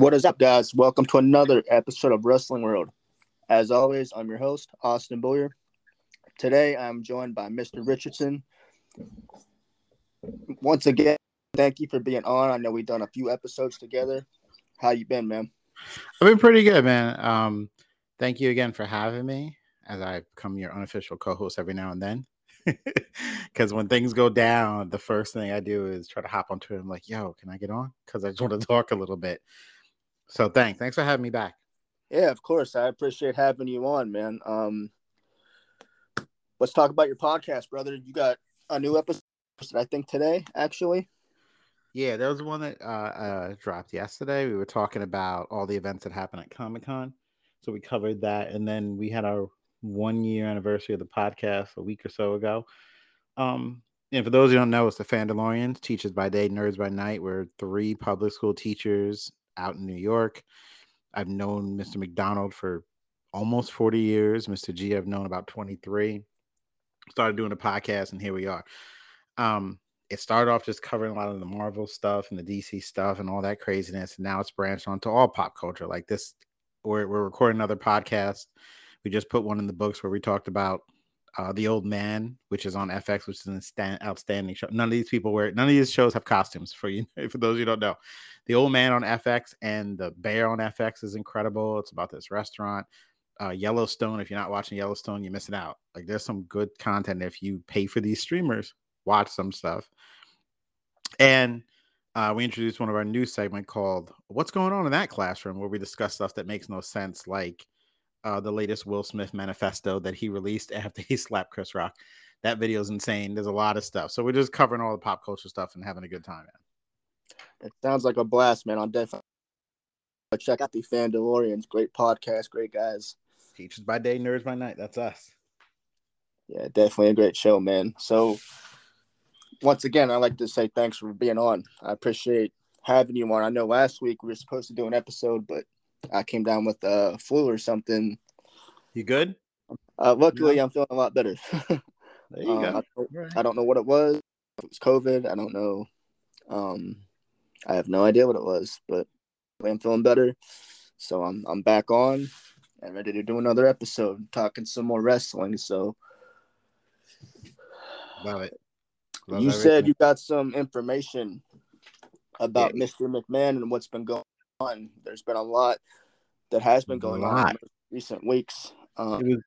What is up, guys? Welcome to another episode of Wrestling World. As always, I'm your host, Austin Boyer. Today, I'm joined by Mr. Richardson. Once again, thank you for being on. I know we've done a few episodes together. How you been, man? I've been pretty good, man. Um, thank you again for having me as I become your unofficial co-host every now and then. Because when things go down, the first thing I do is try to hop onto it. I'm like, "Yo, can I get on?" Because I just want to talk a little bit. So thanks, thanks for having me back. Yeah, of course. I appreciate having you on, man. Um, let's talk about your podcast, brother. You got a new episode, I think, today, actually. Yeah, there was one that uh, uh, dropped yesterday. We were talking about all the events that happened at Comic Con, so we covered that, and then we had our one year anniversary of the podcast a week or so ago. Um, and for those who don't know, it's the Fandalorians, teachers by day, nerds by night. We're three public school teachers out in New York. I've known Mr. McDonald for almost 40 years. Mr. G, I've known about 23. Started doing a podcast, and here we are. Um, it started off just covering a lot of the Marvel stuff and the DC stuff and all that craziness. And now it's branched onto all pop culture. Like this, we're, we're recording another podcast. We just put one in the books where we talked about uh, The Old Man, which is on FX, which is an stand, outstanding show. None of these people wear, none of these shows have costumes for you, for those you don't know. The Old Man on FX and The Bear on FX is incredible. It's about this restaurant. Uh, Yellowstone, if you're not watching Yellowstone, you're missing out. Like there's some good content. If you pay for these streamers, watch some stuff. And uh, we introduced one of our new segment called "What's Going On in That Classroom," where we discuss stuff that makes no sense, like uh, the latest Will Smith manifesto that he released after he slapped Chris Rock. That video is insane. There's a lot of stuff, so we're just covering all the pop culture stuff and having a good time, man. It sounds like a blast, man. I'm definitely check out the Fandalorians. Great podcast, great guys. Teachers by day, nerds by night. That's us. Yeah, definitely a great show, man. So once again, I'd like to say thanks for being on. I appreciate having you on. I know last week we were supposed to do an episode, but I came down with a flu or something. You good? Uh, luckily, I'm feeling a lot better. There you Um, go. I, don't, Right. I don't know what it was. It was COVID. I don't know. Um, I have no idea what it was, but I'm feeling better. So I'm I'm back on and ready to do another episode, talking some more wrestling. So Love it. Love you said you got some information about Yeah. Mr. McMahon and what's been going on. There's been a lot that has been going on in recent weeks. Um, was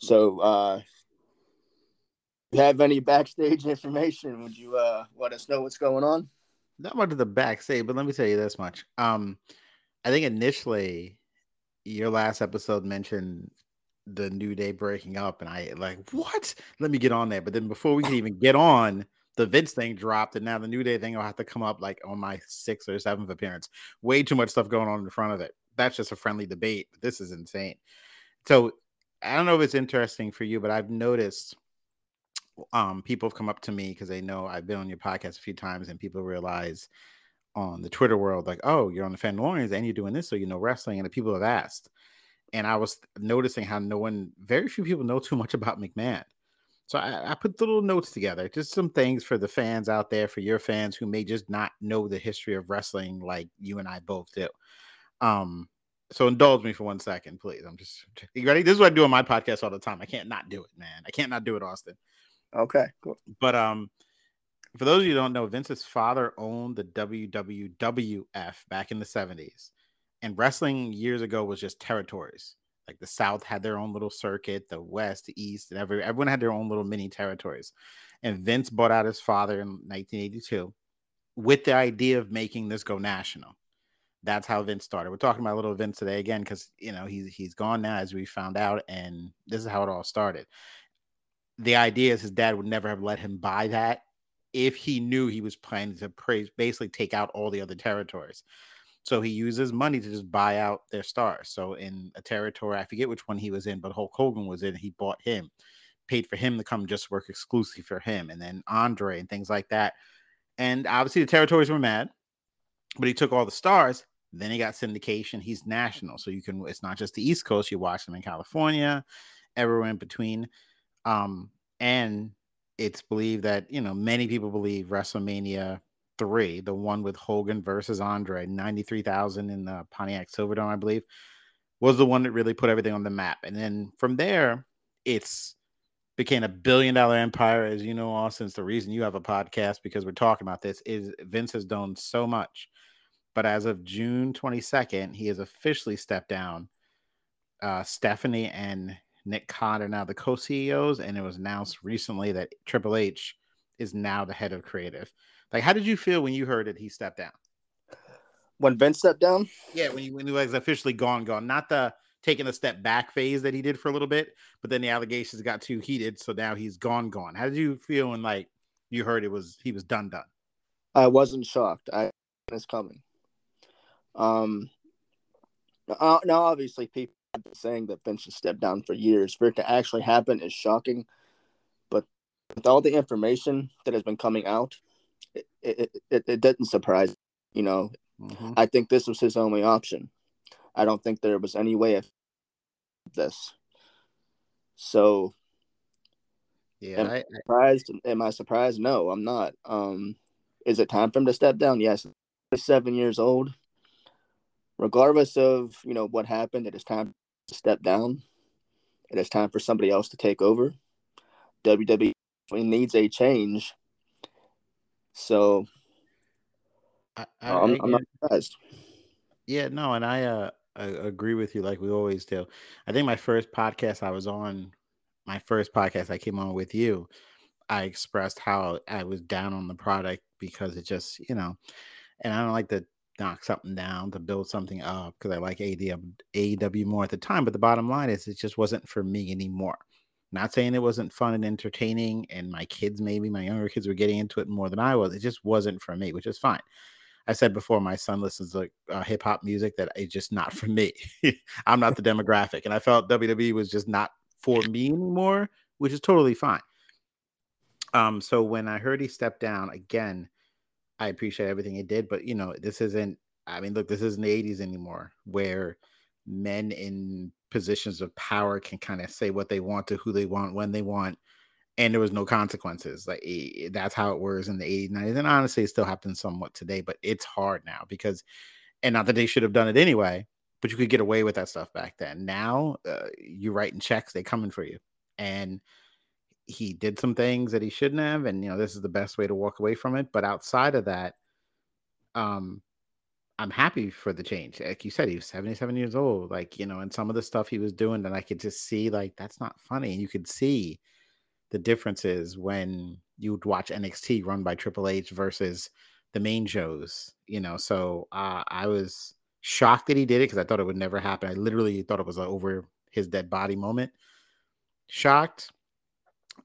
so, uh, if you have any backstage information? Would you uh, let us know what's going on? not much of the backstage, but let me tell you this much. Um, I think initially your last episode mentioned the New Day breaking up, and I like what? Let me get on there. But then before we could even get on, the Vince thing dropped, and now the New Day thing will have to come up like on my sixth or seventh appearance. Way too much stuff going on in front of it. That's just a friendly debate. This is insane. So I don't know if it's interesting for you, but I've noticed um people have come up to me because they know I've been on your podcast a few times and people realize on the Twitter world, like, oh, you're on the Fandalorians and you're doing this, so you know wrestling, and the people have asked. And I was noticing how no one, very few people know too much about McMahon. So I, I put the little notes together, just some things for the fans out there, for your fans who may just not know the history of wrestling like you and I both do. Um, so indulge me for one second, please. I'm just you ready? This is what I do on my podcast all the time. I can't not do it, man. I can't not do it, Austin Okay, cool. but um for those of you who don't know, Vince's father owned the WWWF back in the 70s. And wrestling years ago was just territories. Like the South had their own little circuit, the West, the East, and every everyone had their own little mini territories. And Vince bought out his father in 1982 with the idea of making this go national. That's how Vince started. We're talking about little Vince today again because you know he's he's gone now, as we found out, and this is how it all started. The idea is his dad would never have let him buy that if he knew he was planning to praise, basically take out all the other territories. So he uses money to just buy out their stars. So in a territory, I forget which one he was in, but Hulk Hogan was in. He bought him, paid for him to come just work exclusively for him, and then Andre and things like that. And obviously the territories were mad, but he took all the stars. Then he got syndication. He's national, so you can. It's not just the East Coast. You watch them in California, everywhere in between. Um, and it's believed that you know many people believe WrestleMania three, the one with Hogan versus Andre, ninety three thousand in the Pontiac Silverdome, I believe, was the one that really put everything on the map. And then from there, it's became a billion dollar empire, as you know, Austin. It's the reason you have a podcast because we're talking about this. Is Vince has done so much, but as of June twenty second, he has officially stepped down. Uh, Stephanie and Nick Khan are now the co CEOs, and it was announced recently that Triple H is now the head of creative. Like, how did you feel when you heard that he stepped down? When Vince stepped down? Yeah, when he, when he was officially gone, gone. Not the taking a step back phase that he did for a little bit, but then the allegations got too heated, so now he's gone, gone. How did you feel when like you heard it was he was done, done? I wasn't shocked. I it's coming. Um. Now, obviously, people have been saying that Vince should step down for years. For it to actually happen is shocking. But with all the information that has been coming out, it it, it, it didn't surprise. You know, mm-hmm. I think this was his only option. I don't think there was any way of this. So, yeah, am I, I surprised? Am I surprised? No, I'm not. Um, is it time for him to step down? Yes. Seven years old. Regardless of you know what happened, it is time to step down. It is time for somebody else to take over. WWE needs a change. So I, I, I'm, I'm not surprised. Yeah, no, and I uh I agree with you like we always do. I think my first podcast I was on, my first podcast I came on with you, I expressed how I was down on the product because it just, you know, and I don't like to knock something down to build something up because I like AEW, AEW more at the time. But the bottom line is it just wasn't for me anymore. Not saying it wasn't fun and entertaining, and my kids, maybe my younger kids, were getting into it more than I was. It just wasn't for me, which is fine. I said before, my son listens to uh, hip hop music that is just not for me. I'm not the demographic, and I felt WWE was just not for me anymore, which is totally fine. Um, so when I heard he stepped down again, I appreciate everything he did, but you know, this isn't. I mean, look, this isn't the '80s anymore, where men in positions of power can kind of say what they want to who they want when they want and there was no consequences. Like that's how it was in the 80s, 90s, and honestly, it still happens somewhat today. But it's hard now because, and not that they should have done it anyway, but you could get away with that stuff back then. Now uh, you're writing checks; they coming for you, and he did some things that he shouldn't have, and you know this is the best way to walk away from it. But outside of that, um, I'm happy for the change. Like you said, he was 77 years old. Like you know, and some of the stuff he was doing, that I could just see like that's not funny, and you could see the differences when you would watch NXT run by Triple H versus the main shows, you know. So uh, I was shocked that he did it because I thought it would never happen. I literally thought it was like over his dead body moment. Shocked.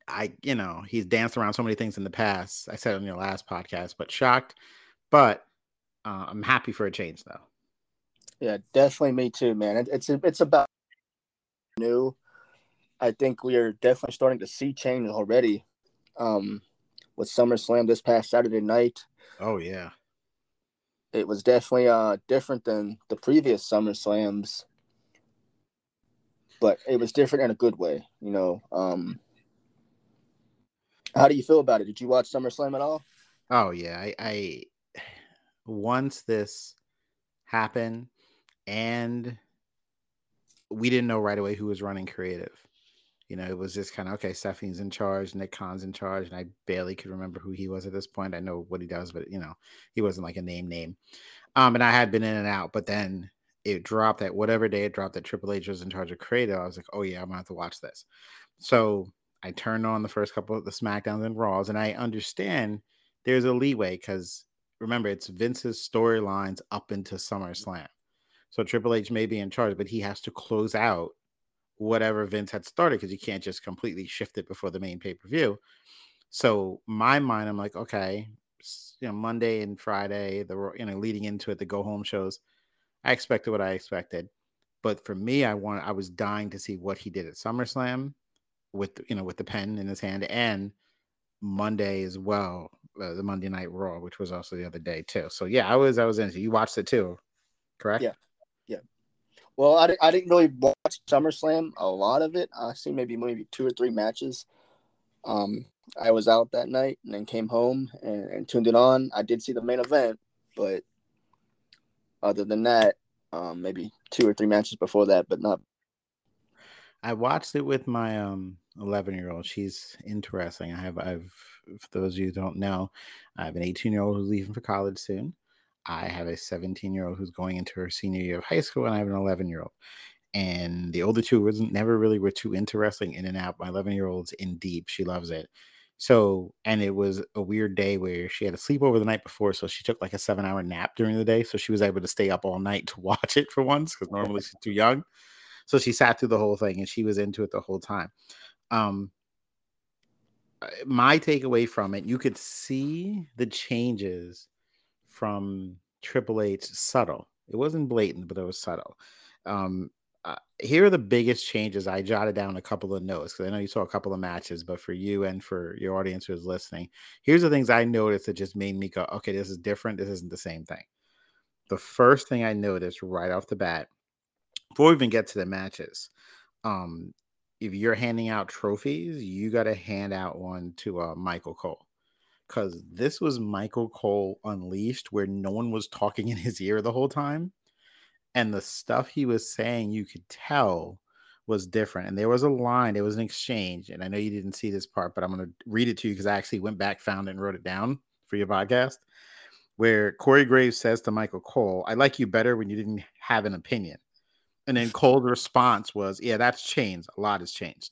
I, you know, he's danced around so many things in the past. I said on your last podcast, but shocked. But uh, I'm happy for a change, though. Yeah, definitely me too, man. It, it's it's about new I think we are definitely starting to see change already. Um, with SummerSlam this past Saturday night. Oh yeah, it was definitely uh different than the previous SummerSlams, but it was different in a good way. You know, um, how do you feel about it? Did you watch SummerSlam at all? Oh yeah, I, I once this happened and we didn't know right away who was running creative You know, it was just kind of okay. Stephanie's in charge, Nick Khan's in charge, and I barely could remember who he was at this point. I know what he does, but you know, he wasn't like a name name. Um, and I had been in and out, but then it dropped that whatever day it dropped that Triple H was in charge of Creative. I was like, oh yeah, I'm gonna have to watch this. So I turned on the first couple of the SmackDowns and Raws, and I understand there's a leeway because remember it's Vince's storylines up into SummerSlam. Mm. So Triple H may be in charge, but he has to close out whatever Vince had started because you can't just completely shift it before the main pay per view. So my mind, I'm like, okay, you know, Monday and Friday, the you know, leading into it, the go home shows. I expected what I expected, but for me, I want I was dying to see what he did at SummerSlam with you know with the pen in his hand and Monday as well, uh, the Monday Night Raw, which was also the other day too. So yeah, I was I was into. You watched it too, correct? Yeah. Yeah. Well, I, I didn't really watch SummerSlam, a lot of it. I see maybe maybe two or three matches. Um, I was out that night and then came home and, and tuned it on. I did see the main event, but other than that, um, maybe two or three matches before that, but not. I watched it with my um 11 year old. She's interesting. I have I've for those of you who don't know, I have an 18 year old who's leaving for college soon. I have a 17 year old who's going into her senior year of high school, and I have an 11 year old. And the older two wasn't never really were too interesting in and out. My 11 year old's in deep; she loves it. So, and it was a weird day where she had a sleepover the night before, so she took like a seven hour nap during the day, so she was able to stay up all night to watch it for once because normally she's too young. So she sat through the whole thing and she was into it the whole time. Um, my takeaway from it, you could see the changes from Triple H subtle. It wasn't blatant, but it was subtle. Um, uh, here are the biggest changes. I jotted down a couple of notes because I know you saw a couple of matches, but for you and for your audience who's listening, here's the things I noticed that just made me go, okay, this is different. This isn't the same thing. The first thing I noticed right off the bat, before we even get to the matches, um, if you're handing out trophies, you got to hand out one to uh, Michael Cole because this was Michael Cole unleashed, where no one was talking in his ear the whole time, and the stuff he was saying, you could tell was different. And there was a line, there was an exchange, and I know you didn't see this part, but I'm going to read it to you because I actually went back, found it, and wrote it down for your podcast. Where Corey Graves says to Michael Cole, I like you better when you didn't have an opinion. And then Cole's response was, Yeah, that's changed. A lot has changed.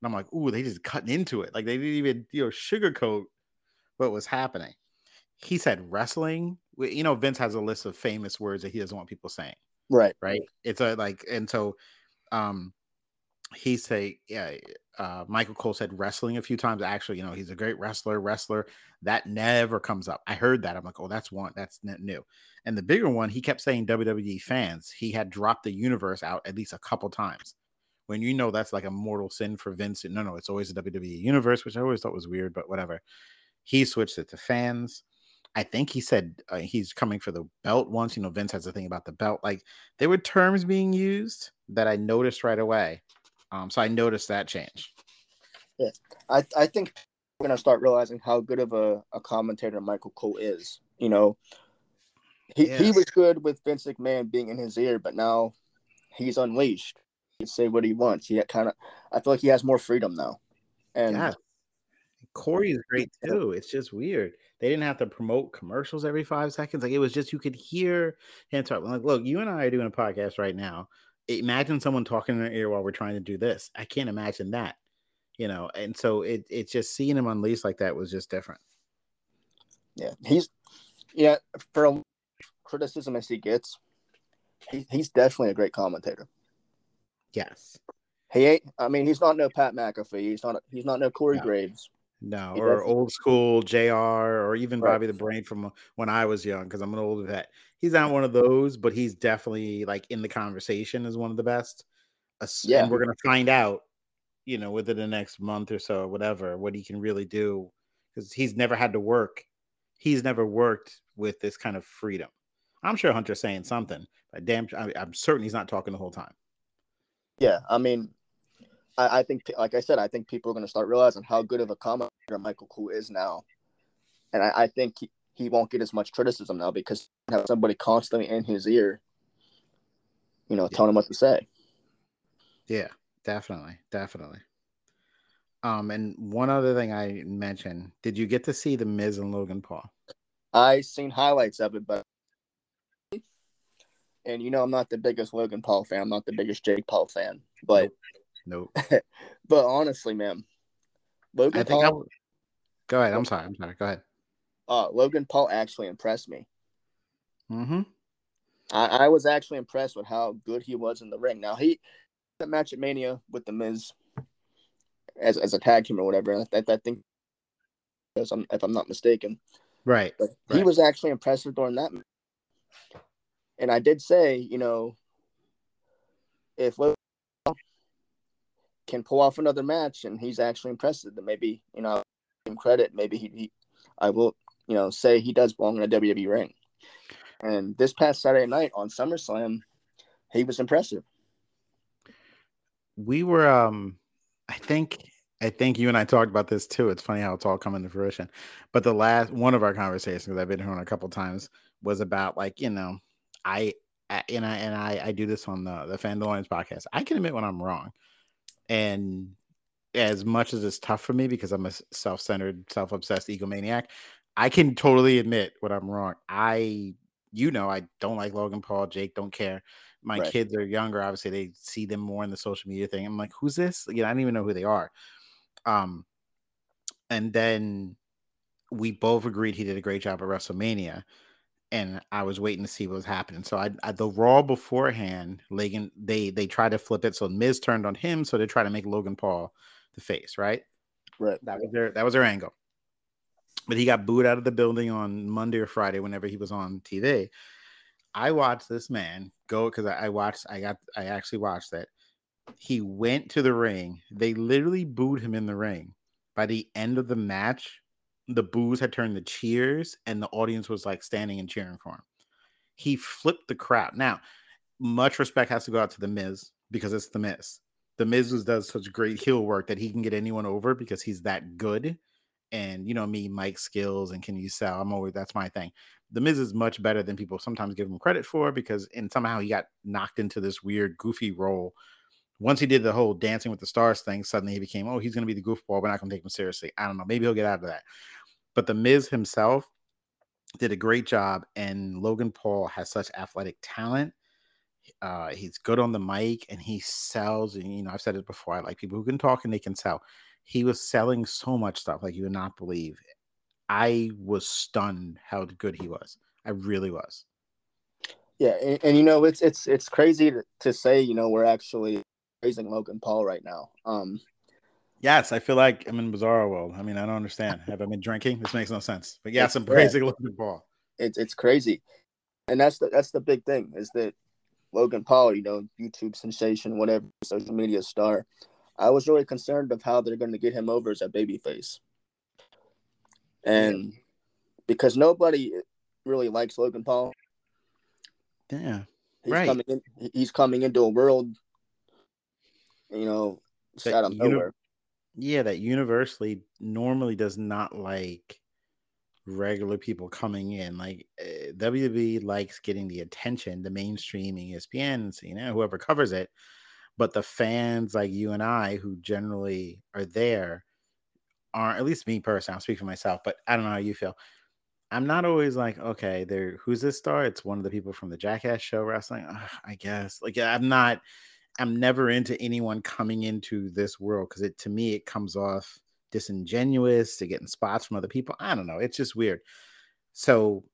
And I'm like, Ooh, they just cutting into it. Like they didn't even, you know, sugarcoat what was happening. He said wrestling. You know, Vince has a list of famous words that he doesn't want people saying. Right. Right. It's a like, and so, um, he say, yeah, uh, Michael Cole said wrestling a few times. Actually, you know, he's a great wrestler, wrestler. That never comes up. I heard that. I'm like, oh, that's one. That's new. And the bigger one, he kept saying WWE fans. He had dropped the universe out at least a couple times. When you know that's like a mortal sin for Vince. No, no, it's always a WWE universe, which I always thought was weird, but whatever. He switched it to fans. I think he said uh, he's coming for the belt once. You know, Vince has a thing about the belt. Like there were terms being used that I noticed right away. Um, so I noticed that change. Yeah, I I think we're gonna start realizing how good of a, a commentator Michael Cole is. You know, he he was good with Vince McMahon being in his ear, but now he's unleashed. He can say what he wants. He kind of, I feel like he has more freedom now. And yeah. Corey is great too. It's just weird. They didn't have to promote commercials every five seconds. Like it was just you could hear him talk. Like, look, you and I are doing a podcast right now. Imagine someone talking in their ear while we're trying to do this. I can't imagine that. You know, and so it it's just seeing him unleashed like that was just different. Yeah, he's yeah for a criticism as he gets, he, he's definitely a great commentator. Yes, he ain't. I mean, he's not no Pat McAfee. He's not. He's not no Corey No. Graves. No, He or doesn't- old school Jr. or even Right. Bobby the Brain from when I was young because I'm an older vet. He's not one of those, but he's definitely like in the conversation as one of the best. Yeah. and we're gonna find out, you know, within the next month or so, or whatever, what he can really do because he's never had to work. He's never worked with this kind of freedom. I'm sure Hunter's saying something, but damn, I'm certain he's not talking the whole time. Yeah, I mean, I, I think, like I said, I think people are going to start realizing how good of a commentator Michael Cole is now, and I, I think he, he won't get as much criticism now because have somebody constantly in his ear, you know, telling him what to say. Yeah, definitely, definitely. Um, and one other thing I mentioned, did you get to see the Miz and Logan Paul? I seen highlights of it, but and you know I'm not the biggest Logan Paul fan. I'm not the biggest Jake Paul fan, but Nope. but honestly, man, Logan I think Paul, go ahead. I'm sorry. I'm sorry. Go ahead. uh, Logan Paul actually impressed me. Mm-hmm. I, I was actually impressed with how good he was in the ring. Now he that match at Mania with the Miz as as a tag team or whatever. I, I think if I'm, if I'm not mistaken, Right. but he was actually impressive during that. match. And I did say, you know, if Logan can pull off another match and he's actually impressive, then maybe you know him credit. Maybe he, he I will you know say he does belong in a WWE ring. And this past Saturday night on SummerSlam, he was impressive. we were um i think i think you and i talked about this too it's funny how it's all coming to fruition but the last one of our conversations that i've been hearing a couple times was about like you know i I- and i and i i do this on the the fandalorians podcast i can admit when i'm wrong and as much as it's tough for me because i'm a self-centered self-obsessed egomaniac i can totally admit when i'm wrong. I you know i don't like logan paul jake don't care. My Right. kids are younger obviously they see them more in the social media thing. I'm like who's this? You know i don't even know who they are. Um and then we both agreed he did a great job at wrestlemania and i was waiting to see what was happening so i, I the raw beforehand logan they they tried to flip it so miz turned on him so they try to make logan paul the face right Right. that was their that was their angle but he got booed out of the building on monday or friday whenever he was on tv I watched this man go because I, I watched. I got. I actually watched that. He went to the ring. They literally booed him in the ring. By the end of the match, the boos had turned to cheers, and the audience was like standing and cheering for him. He flipped the crowd. Now, much respect has to go out to the Miz because it's the Miz. The Miz does such great heel work that he can get anyone over because he's that good. And you know me, Mike skills and can you sell? I'm always that's my thing. The Miz is much better than people sometimes give him credit for because and somehow he got knocked into this weird goofy role. Once he did the whole dancing with the stars thing, suddenly he became, oh, he's gonna be the goofball. We're not gonna take him seriously. I don't know. Maybe he'll get out of that. But the Miz himself did a great job, and Logan Paul has such athletic talent. Uh, he's good on the mic and he sells. And you know, I've said it before. I like people who can talk and they can sell. He was selling so much stuff like you would not believe. I was stunned how good he was. I really was. Yeah, and, and you know it's it's it's crazy to, to say you know we're actually praising Logan Paul right now. Um, Yes, I feel like I'm in bizarre world. I mean, I don't understand. Have I been drinking? This makes no sense. But yes, I'm Yeah. praising Logan Paul. it's it's crazy, and that's the that's the big thing is that Logan Paul, you know, YouTube sensation, whatever, social media star. I was really concerned of how they're going to get him over as a babyface, and because nobody really likes Logan Paul, Yeah. he's Right. coming in. He's coming into a world, you know, just That out of uni- nowhere. Yeah, that universally normally does not like regular people coming in. Like uh, WWE likes getting the attention, the mainstream ESPN, you know, whoever covers it. But the fans like you and I, who generally are there, aren't. At least me personally, I'll speak for myself, but I don't know how you feel. I'm not always like, okay, there. Who's this star? It's one of the people from the Jackass show wrestling. Ugh, I guess. Like, I'm not. I'm never into anyone coming into this world because it to me it comes off disingenuous to getting spots from other people. I don't know. It's just weird. So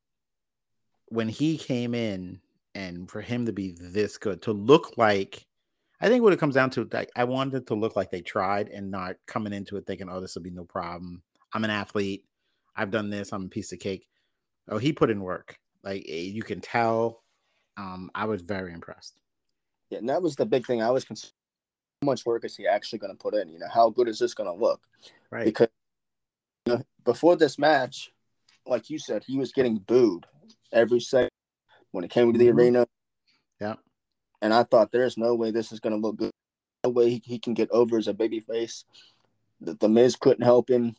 when he came in and for him to be this good, to look like I think what it comes down to, like I wanted to look like they tried and not coming into it thinking, oh, this will be no problem. I'm an athlete. I've done this. I'm a piece of cake. Oh, he put in work. Like eh, you can tell. Um, I was very impressed. Yeah, and that was the big thing. I was concerned. How much work is he actually going to put in? You know, how good is this going to look? Right. Because you know, before this match, like you said, he was getting booed every second when it came to the Mhm. arena. Yeah. And I thought, there's no way this is going to look good. No way he, he can get over as a babyface. The, the Miz couldn't help him.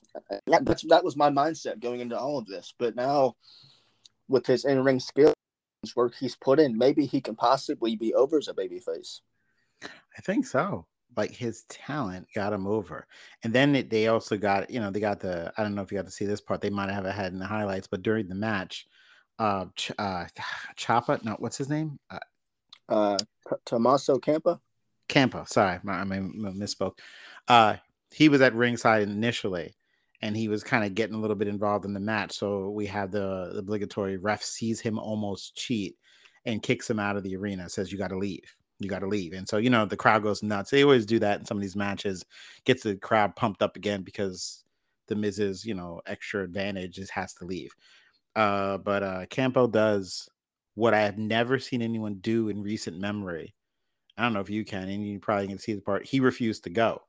That, that's, that was my mindset going into all of this. But now, with his in ring skills, work he's put in, maybe he can possibly be over as a babyface. I think so. like his talent got him over. And then it, they also got, you know, they got the I don't know if you got to see this part. They might have had in the highlights, but during the match, uh, Ch- uh Choppa, no, what's his name? Uh, Uh, Tommaso Ciampa. Ciampa. Sorry, I mean, misspoke. Uh, he was at ringside initially, and he was kind of getting a little bit involved in the match. So we have the, the obligatory ref sees him almost cheat and kicks him out of the arena. Says you got to leave. You got to leave. And so you know the crowd goes nuts. They always do that in some of these matches. Gets the crowd pumped up again because the Miz's you know extra advantage just has to leave. Uh, but uh, Campo does what I have never seen anyone do in recent memory. I don't know if you can, and you probably can see the part. He refused to go.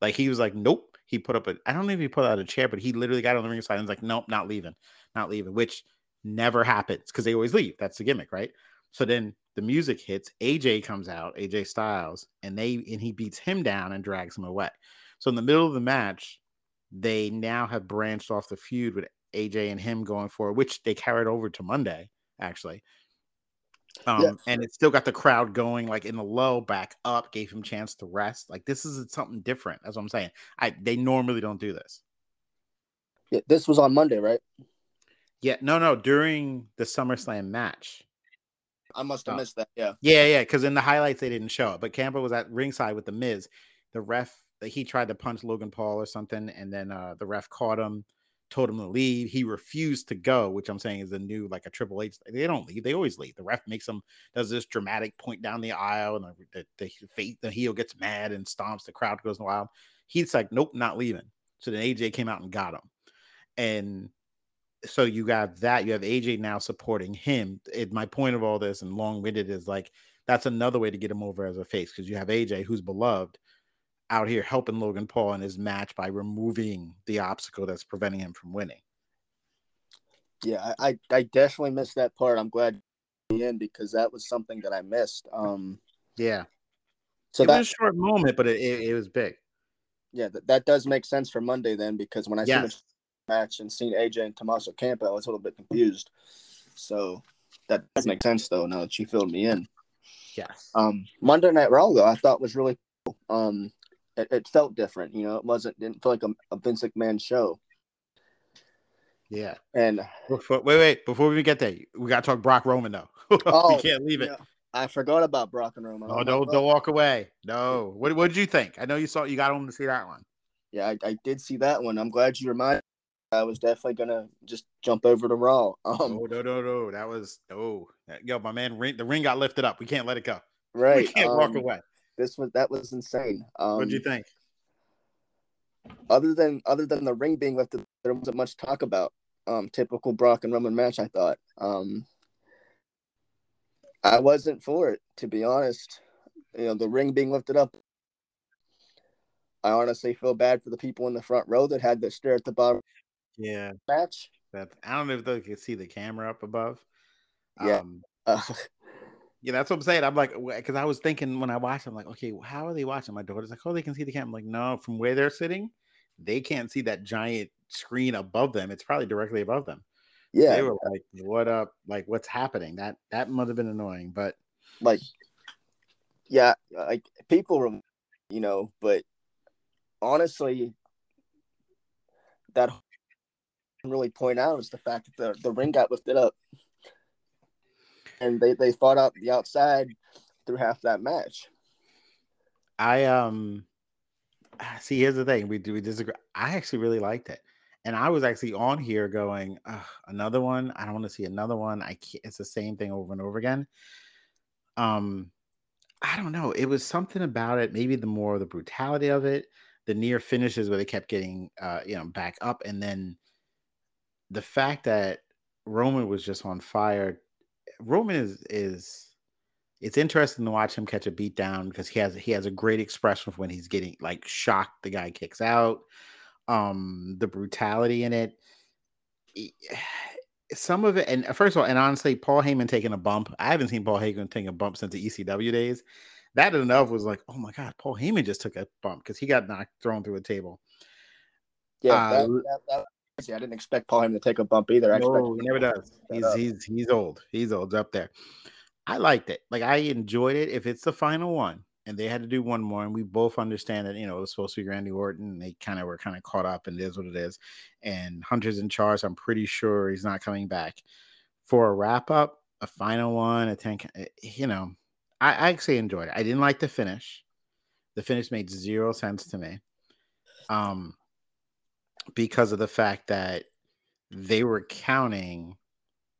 Like he was like, nope. He put up a. I don't know if he put out a chair, but he literally got on the ring side and was like, nope, not leaving, not leaving. Which never happens because they always leave. That's the gimmick, right? So then the music hits. AJ comes out, AJ Styles, and they and he beats him down and drags him away. So in the middle of the match, they now have branched off the feud with AJ and him going forward, which they carried over to Monday actually. Um, Yeah. and it still got the crowd going like in the low back up, gave him chance to rest. Like this is something different. That's what I'm saying. I they normally don't do this. Yeah, this was on Monday, right? Yeah, no, no, during the SummerSlam match. I must have Oh. missed that. Yeah. Yeah, yeah, because in the highlights they didn't show it, but Campo was at ringside with the Miz. The ref that he tried to punch Logan Paul or something, and then uh, the ref caught him, told him to leave. He refused to go, which I'm saying is a new like a Triple H. They don't leave; they always leave. The ref makes them does this dramatic point down the aisle, and the the, the, the heel gets mad and stomps. The crowd goes wild. He's like, "Nope, not leaving." So then AJ came out and got him, and so you got that. You have AJ now supporting him. It, my point of all this and long winded is like that's another way to get him over as a face because you have AJ who's beloved out here helping Logan Paul in his match by removing the obstacle that's preventing him from winning. Yeah, I, I, definitely missed that part. I'm glad you in because that was something that I missed. Um, Yeah, so it that was a short moment, but it, it, it was big. yeah, that, that does make sense for Monday then because when I seen Yes. the match and seen AJ and Tommaso Ciampa, I was a little bit confused. So that does make sense though. Now that you filled me in. Yes. Um, Monday Night Raw though I thought was really cool. Um, it, it felt different. You know, it wasn't didn't feel like a, a Vince McMahon show. Yeah. And Before, wait, wait. Before we get there, we got to talk Brock Roman though. Oh, we can't leave it. yeah, I forgot about Brock and Roman. Oh, don't don't walk away. No. What what did you think? I know you saw you got home to see that one. Yeah, I, I did see that one. I'm glad you reminded. me. I was definitely gonna just jump over to Raw. Um, oh no no no! That was oh yo my man. Ring, the ring got lifted up. We can't let it go. right. We can't walk um, away. This was that was insane. Um, What'd you think? other than other than the ring being lifted, there wasn't much talk about. Um, typical Brock and Roman match, I thought. Um, I wasn't for it, to be honest. You know, the ring being lifted up. I honestly feel bad for the people in the front row that had to stare at the bottom Yeah, match. that I don't know if they could see the camera up above. Yeah. Um, Uh, yeah, that's what I'm saying. I'm like, because I was thinking when I watched, I'm like, okay, well, how are they watching? My daughter's like, oh, they can see the camera. I'm like, no, from where they're sitting, they can't see that giant screen above them. It's probably directly above them. yeah, They were like, what up? Like, what's happening? That that must have been annoying, but like yeah like people were you know but honestly that really point out is the fact that the, the ring got lifted up and they, they fought out the outside through half that match I um ah, see. Here's the thing: we do we disagree. I actually really liked it, and I was actually on here going, "Ugh, another one. I don't want to see another one. I can't. It's the same thing over and over again. Um, I don't know. It was something about it. Maybe the more the brutality of it, the near finishes where they kept getting, uh, you know, back up, and then the fact that Roman was just on fire. Roman is is it's interesting to watch him catch a beat down because he has he has a great expression of when he's getting like shocked the guy kicks out um the brutality in it. Some of it and first of all and honestly paul heyman taking a bump i haven't seen paul heyman taking a bump since the ecw days. That enough was like oh my god paul heyman just took a bump because he got knocked thrown through a table. Yeah Uh, that, that, that, i didn't expect paul heyman to take a bump either I no, he never does. He's up. he's he's old. He's old. Up there. I liked it. Like I enjoyed it. If it's the final one, and they had to do one more, and we both understand that you know it was supposed to be Randy Orton, and they kind of were kind of caught up, and it is what it is. And Hunter's in charge. I'm pretty sure he's not coming back for a wrap up, a final one, a ten. eh, You know, I, I actually enjoyed it. I didn't like the finish. The finish made zero sense to me, um, because of the fact that they were counting.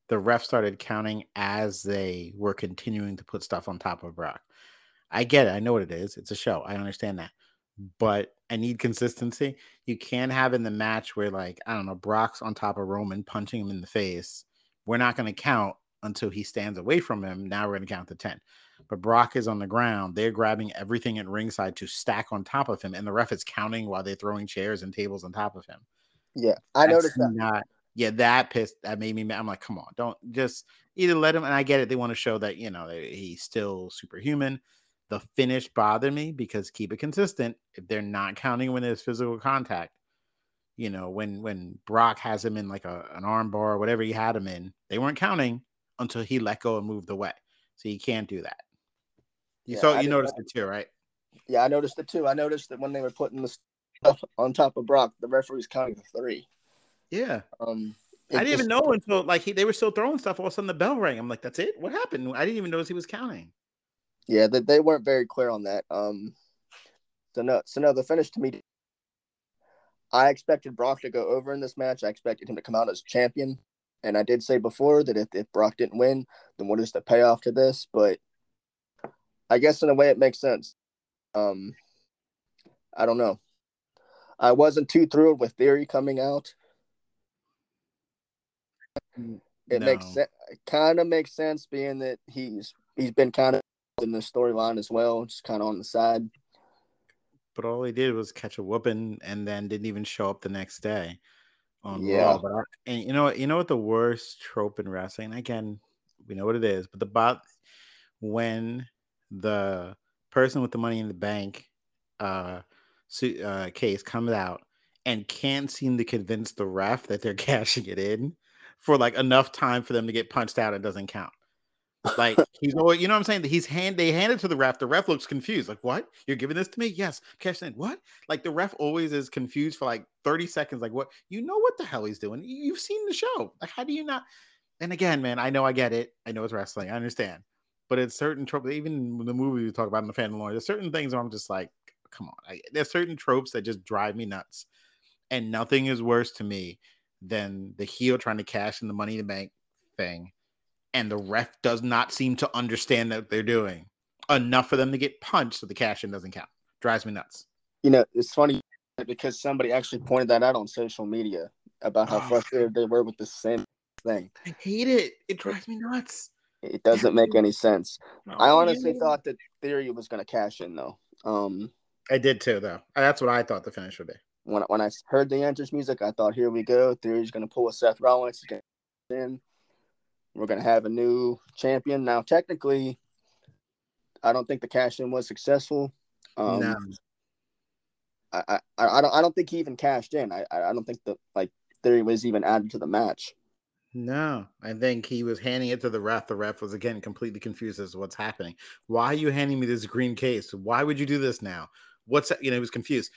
The ref started counting as they were continuing to put stuff on top of Brock. I get it. I know what it is. It's a show. I understand that. But I need consistency. You can't have in the match where, like, I don't know, Brock's on top of Roman punching him in the face. We're not going to count until he stands away from him. Now we're going to count to 10. But Brock is on the ground. They're grabbing everything at ringside to stack on top of him. And the ref is counting while they're throwing chairs and tables on top of him. Yeah, I That's noticed that. Not, yeah, that pissed. That made me mad. I'm like, come on, don't just either let him. And I get it. They want to show that you know he's still superhuman. The finish bothered me because keep it consistent. If they're not counting when there's physical contact, you know, when when Brock has him in like a an arm bar or whatever he had him in, they weren't counting until he let go and moved away. So you can't do that. You Yeah, saw you noticed it too, right? Yeah, I noticed it too. I noticed that when they were putting the stuff on top of Brock, the referee's counting to three. Yeah. Um, I didn't even know until like he, they were still throwing stuff. All of a sudden, the bell rang. I'm like, "That's it? What happened?" I didn't even notice he was counting. Yeah, they, they weren't very clear on that. Um, so no, so no, the finish to me. I expected Brock to go over in this match. I expected him to come out as champion, and I did say before that if, if Brock didn't win, then what is the payoff to this? But I guess in a way it makes sense. Um, I don't know. I wasn't too thrilled with Theory coming out. It makes No. sense. Kind of makes sense, being that he's he's been kind of in the storyline as well, just kind of on the side. but all he did was catch a whooping and then didn't even show up the next day on Yeah. Raw. But I, and you know? You know what the worst trope in wrestling? Again, we know what it is, but the bot when the person with the money in the bank uh, uh case comes out and can't seem to convince the ref that they're cashing it in for like enough time for them to get punched out, it doesn't count. Like he's always, you know what I'm saying? He's hand they hand it to the ref. The ref looks confused. Like, what? You're giving this to me? Yes. Cash in. What? Like the ref always is confused for like 30 seconds. Like, what? You know what the hell he's doing? You've seen the show. Like, how do you not? And again, man, I know I get it. I know it's wrestling. I understand. But it's certain tropes, even the movie we talk about in the fan lore, there's certain things where I'm just like, come on. I, there's certain tropes that just drive me nuts. And nothing is worse to me than the heel trying to cash in the money in the bank thing and the ref does not seem to understand that they're doing enough for them to get punched so the cash in doesn't count. Drives me nuts. You know, it's funny because somebody actually pointed that out on social media about how Oh. frustrated they were with the same thing. I hate it. It drives me nuts. It doesn't make any sense. I Oh, honestly yeah. thought that Theory was going to cash in though. Um, I did too, though. That's what I thought the finish would be. when when I heard the entrance music, I thought, here we go. Theory's going to pull a Seth Rollins. He's in. We're going to have a new champion. Now, technically, I don't think the cash in was successful. Um, no, I, I, I don't I don't think he even cashed in. I I I don't think that like Theory was even added to the match. No. I think he was handing it to the ref. The ref was again completely confused as to what's happening. Why are you handing me this green case? Why would you do this now? What's that? You know, he was confused.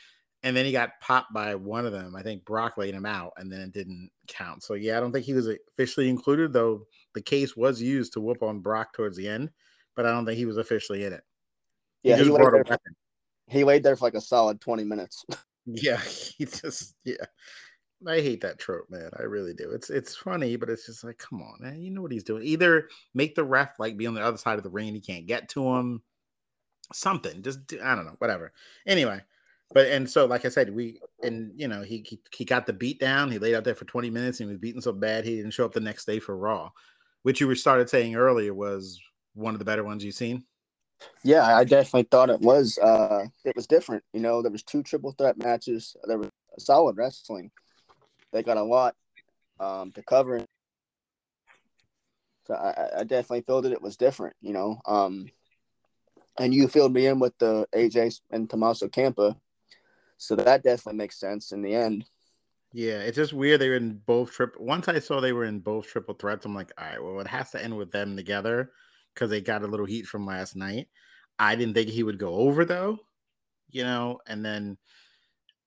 And then he got popped by one of them. I think Brock laid him out, and then it didn't count. So yeah, I don't think he was officially included, though the case was used to whoop on Brock towards the end, but I don't think he was officially in it. Yeah, he he laid, there, he laid there for like a solid twenty minutes. Yeah, he just yeah. I hate that trope, man. I really do. It's it's funny, but it's just like, come on, man. You know what he's doing. Either make the ref like be on the other side of the ring he can't get to him. Something. Just do, I don't know, whatever. Anyway, but and so like I said, we and you know, he he, he got the beat down. He laid out there for 20 minutes and he was beaten so bad he didn't show up the next day for Raw, which you were started saying earlier was one of the better ones you've seen. Yeah, I definitely thought it was uh it was different. You know, there was two triple threat matches. There was solid wrestling. They got a lot um to cover. So I, I- definitely feel that it was different, you know. Um and you filled me in with the AJ and Tommaso Ciampa. So that definitely makes sense in the end. Yeah, it's just weird. They were in both trip. Once I saw they were in both triple threats, I'm like, all right, well, it has to end with them together because they got a little heat from last night. I didn't think he would go over though, you know, and then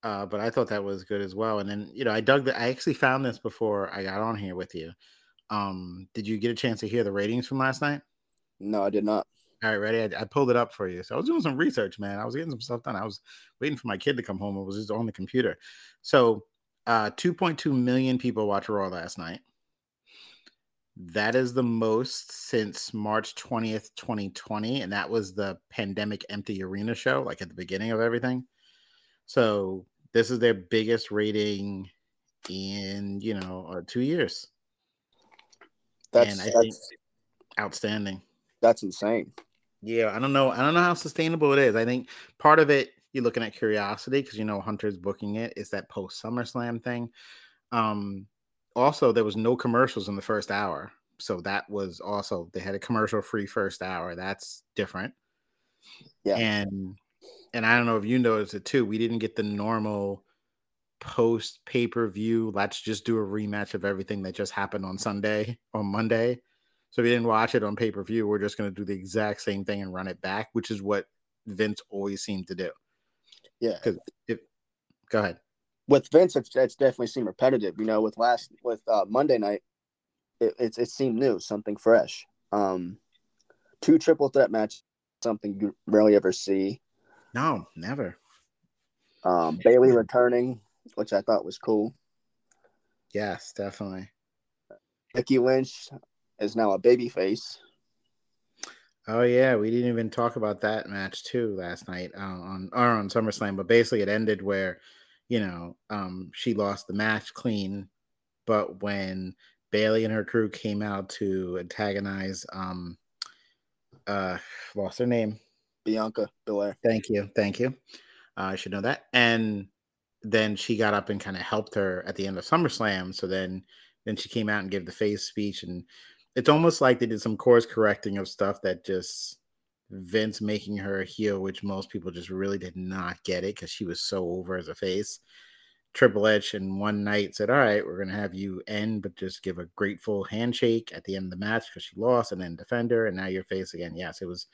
uh, but I thought that was good as well. And then, you know, I dug the I actually found this before I got on here with you. Um, did you get a chance to hear the ratings from last night? No, I did not. All right, ready? I, I, pulled it up for you. So I was doing some research, man. I was getting some stuff done. I was waiting for my kid to come home. It was just on the computer. So uh 2.2 million people watched Raw last night. That is the most since March 20th, 2020. And that was the pandemic empty arena show, like at the beginning of everything. So this is their biggest rating in, you know, uh, two years. That's, that's, outstanding. That's insane. Yeah, I don't know. I don't know how sustainable it is. I think part of it, you're looking at curiosity because you know Hunter's booking it. Is that post SummerSlam thing? Um, also, there was no commercials in the first hour, so that was also they had a commercial free first hour. That's different. Yeah, and and I don't know if you noticed it too. We didn't get the normal post pay per view. Let's just do a rematch of everything that just happened on Sunday or Monday. So if you didn't watch it on pay per view, we're just going to do the exact same thing and run it back, which is what Vince always seemed to do. Yeah. If go ahead with Vince, it's, it's definitely seemed repetitive. You know, with last with uh, Monday night, it, it it seemed new, something fresh. Um, two triple threat match, something you rarely ever see. No, never. Um, Bayley returning, which I thought was cool. Yes, definitely. Becky Lynch is now a baby face. Oh yeah, we didn't even talk about that match too last night uh, on or on SummerSlam. But basically, it ended where, you know, um, she lost the match clean, but when Bayley and her crew came out to antagonize, um, uh, lost her name, Bianca Belair. Thank you, thank you. Uh, I should know that. And then she got up and kind of helped her at the end of SummerSlam. So then, then she came out and gave the face speech and it's almost like they did some course correcting of stuff that just Vince making her a heel, which most people just really did not get it because she was so over as a face. Triple H in one night said, All right, we're going to have you end, but just give a grateful handshake at the end of the match because she lost and then defend her. And now you're face again. Yes, it was,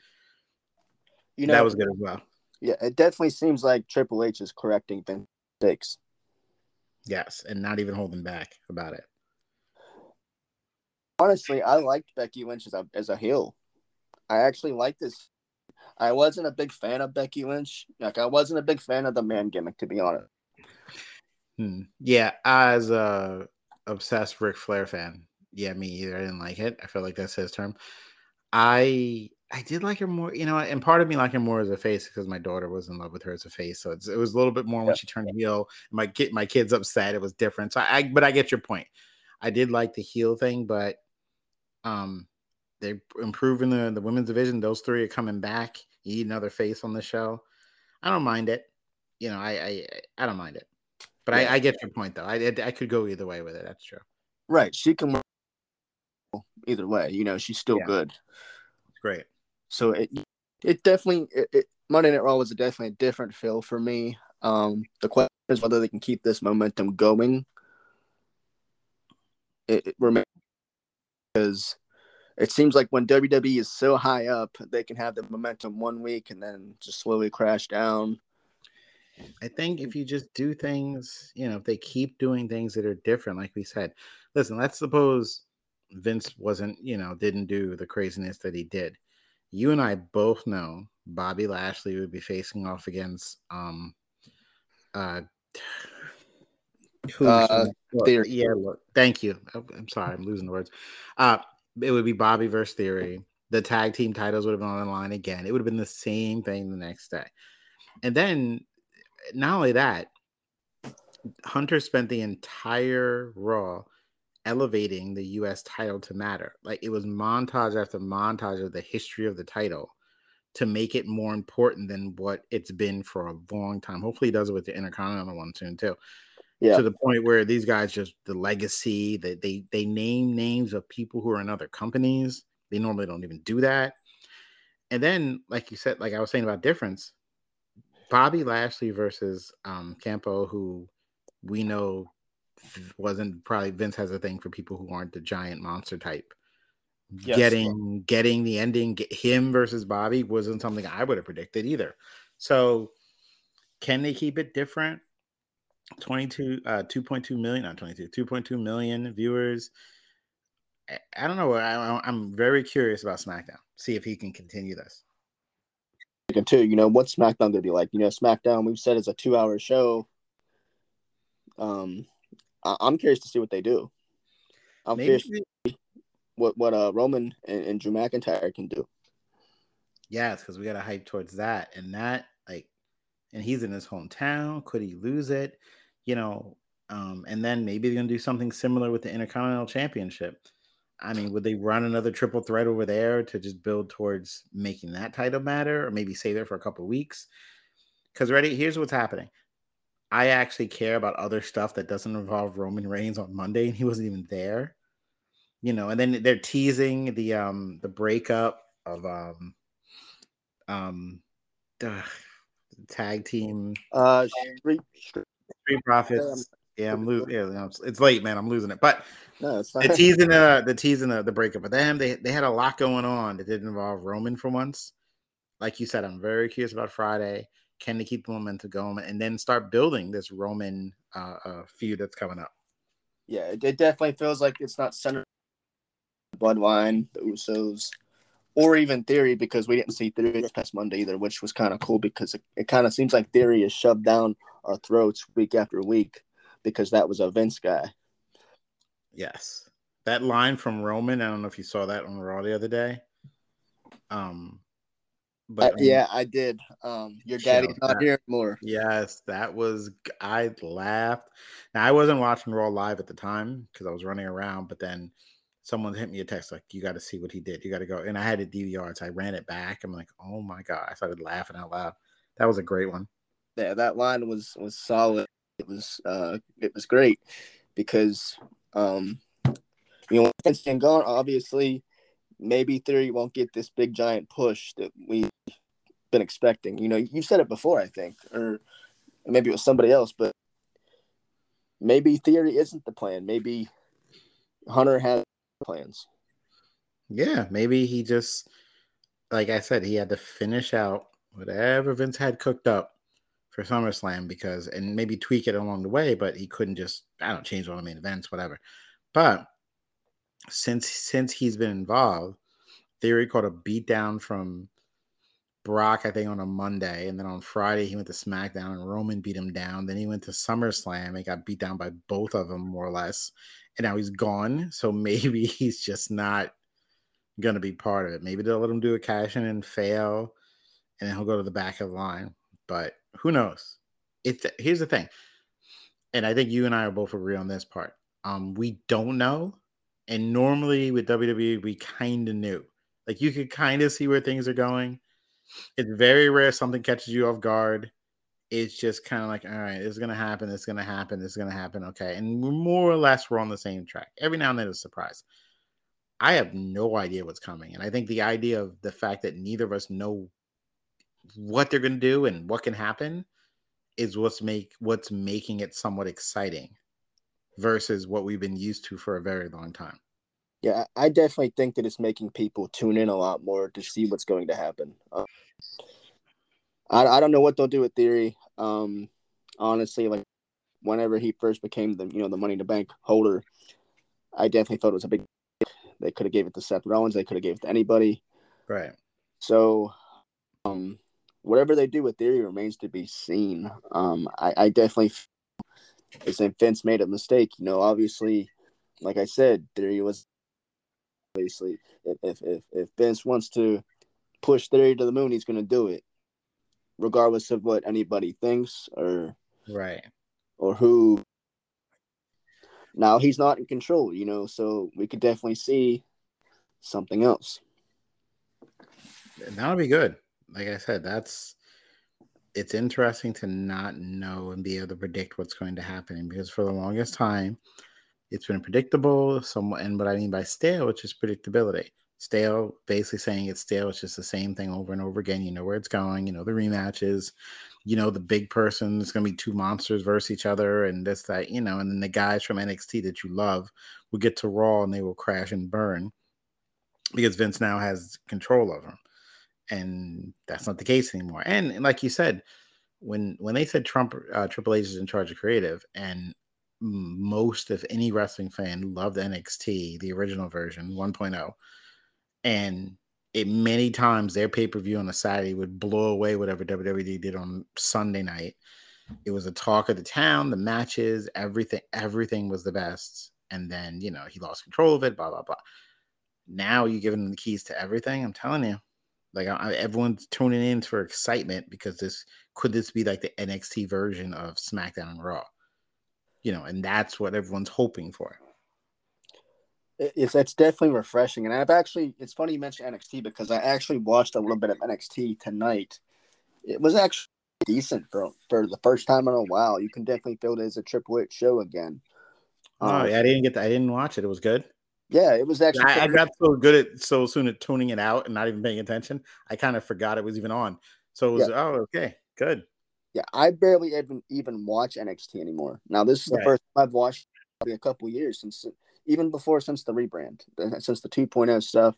you know, that was good as well. Yeah, it definitely seems like Triple H is correcting mistakes. Yes, and not even holding back about it honestly, I liked Becky Lynch as a as a heel. I actually like this. I wasn't a big fan of Becky Lynch. Like I wasn't a big fan of the man gimmick, to be honest. Hmm. Yeah, as a obsessed Ric Flair fan, yeah, me either. I didn't like it. I feel like that's his term. I I did like her more, you know, and part of me like her more as a face because my daughter was in love with her as a face. So it was a little bit more when she turned heel. My kid, my kid's upset. It was different. So I, but I get your point. I did like the heel thing, but um, they're improving the the women's division. Those three are coming back. You need another face on the show. I don't mind it. You know, I I, I don't mind it. But yeah. I, I get your point though. I I could go either way with it. That's true. Right. She can work either way. You know, she's still yeah. good. Great. So it it definitely it, it, Monday Night Raw was a definitely a different feel for me. Um, the question is whether they can keep this momentum going. It, it remains because it seems like when WWE is so high up, they can have the momentum one week and then just slowly crash down. I think if you just do things, you know, if they keep doing things that are different, like we said, listen, let's suppose Vince wasn't, you know, didn't do the craziness that he did. You and I both know Bobby Lashley would be facing off against um uh who uh, Theory. Yeah, look, thank you. I'm sorry, I'm losing the words. Uh, it would be Bobby versus Theory. The tag team titles would have been on the line again. It would have been the same thing the next day. And then, not only that, Hunter spent the entire Raw elevating the U.S. title to matter. Like it was montage after montage of the history of the title to make it more important than what it's been for a long time. Hopefully, he does it with the Intercontinental one soon too yeah. to the point where these guys just the legacy that they they name names of people who are in other companies. They normally don't even do that. And then, like you said, like I was saying about difference, Bobby Lashley versus um Ciampa, who we know wasn't probably Vince has a thing for people who aren't the giant monster type Yes. getting getting the ending get him versus Bobby wasn't something I would have predicted either. So can they keep it different? 22 uh 2.2 million not 22 2.2 million viewers I, I don't know I, i'm very curious about smackdown see if he can continue this thinking too, you know, what's SmackDown gonna be like? You know, SmackDown we've said is a two hour show. Um I- I'm curious to see what they do. I'm maybe curious what what uh Roman and, and Drew McIntyre can do. yes because we got to hype towards that and that like and he's in his hometown could he lose it you know um and then maybe they're gonna do something similar with the intercontinental championship I mean, would they run another triple threat over there to just build towards making that title matter, or maybe save it for a couple weeks? Because ready, here's what's happening. I actually care about other stuff that doesn't involve Roman Reigns on Monday, and he wasn't even there. You know, and then they're teasing the um the breakup of um um the tag team Uh Street, Street, Street Profits. Yeah, I'm losing. Yeah, it's- late, man. I'm losing it, but no, it's the teasing uh the teasing the, the breakup of them they they had a lot going on that didn't involve roman for once like you said i'm very curious about friday can they keep the momentum going? And then start building this roman uh, uh feud that's coming up. Yeah, it, it definitely feels like it's not centered Bloodline, the Usos, or even Theory because we didn't see Theory this past Monday either, which was kind of cool because it, it kind of seems like Theory is shoved down our throats week after week because that was a Vince guy. yes. That line from roman i don't know if you saw that on raw the other day. Um but Uh, yeah, I did. Um, your daddy's not that- here anymore. Yes, that was. I laughed. Now I wasn't watching Raw live at the time because I was running around. But then someone hit me a text like, "You got to see what he did. You got to go." And I had it DVR, so I ran it back. I'm like, "Oh my god!" I started laughing out loud. That was a great one. Yeah, that line was was solid. It was uh, it was great because um, you know, Vince being gone, obviously, maybe Theory won't get this big giant push that we've been expecting. You know, you said it before, I think, or maybe it was somebody else, but maybe Theory isn't the plan. Maybe Hunter has plans. Yeah, maybe he just, like I said, he had to finish out whatever Vince had cooked up for SummerSlam because, and maybe tweak it along the way, but he couldn't just, I don't change all the main events, whatever. But since since he's been involved, Theory caught a beatdown from Brock, I think, on a Monday, and then on Friday he went to SmackDown and Roman beat him down. Then he went to SummerSlam and got beat down by both of them more or less, and now he's gone. So maybe he's just not to be part of it. Maybe they'll let him do a cash in and fail, and then he'll go to the back of the line. But who knows? It's here's the thing, and I think you and I are both agree on this part. Um, we don't know, and normally with WWE, we kind of knew. Like you could kind of see where things are going. It's very rare something catches you off guard. It's just kind of like, all right, it's gonna happen. It's gonna happen. It's gonna happen. Okay, and more or less we're on the same track. Every now and then, it's a surprise. I have no idea what's coming. And I think the idea of the fact that neither of us know what they're to do and what can happen is what's make what's making it somewhat exciting versus what we've been used to for a very long time. Yeah, I definitely think that it's making people tune in a lot more to see what's going to happen. Uh, I I don't know what they'll do with Theory. Um, honestly, like whenever he first became the you know the Money in the Bank holder, I definitely thought it was a big. They could have gave it to Seth Rollins. They could have gave it to anybody. Right. So, um, whatever they do with Theory remains to be seen. Um, I, I definitely as if Vince made a mistake. You know, obviously, like I said, Theory was obviously if if if, if Vince wants to push Theory to the moon, he's going to do it, regardless of what anybody thinks or Right. or who. Now he's not in control, you know, so we could definitely see something else. That'll be good. Like I said, that's it's interesting to not know and be able to predict what's going to happen because for the longest time it's been predictable somewhat and what i mean by stale which is predictability. Stale basically saying it's stale it's just the same thing over and over again. You know where it's going you know the rematches you know the big person is going to be two monsters versus each other and this that you know and then the guys from nxt that you love will get to raw and they will crash and burn because Vince now has control of them, and that's not the case anymore. And, and like you said, when when they said Trump uh, Triple H is in charge of creative, and most of any wrestling fan loved NXT, the original version 1.0, and it many times their pay per view on a Saturday would blow away whatever WWE did on Sunday night. It was a talk of the town, the matches, everything, everything was the best. And then you know he lost control of it, blah blah blah. Now you're giving them the keys to everything. I'm telling you, like I, everyone's tuning in for excitement because this could this be like the NXT version of SmackDown and Raw, you know, and that's what everyone's hoping for. It's it's definitely refreshing, and I've actually it's funny you mentioned NXT because I actually watched a little bit of NXT tonight. It was actually decent for for the first time in a while. You can definitely feel it as a Triple H show again. Oh, um, yeah, I didn't get that. I didn't watch it. It was good. Yeah, it was actually. I, I, got so good at so soon at tuning it out and not even paying attention. I kind of forgot it was even on. So it was yeah. oh okay, good. Yeah, I barely even even watch NXT anymore. Now this is the first time I've watched probably a couple years since even before since the rebrand, since the 2.0 stuff.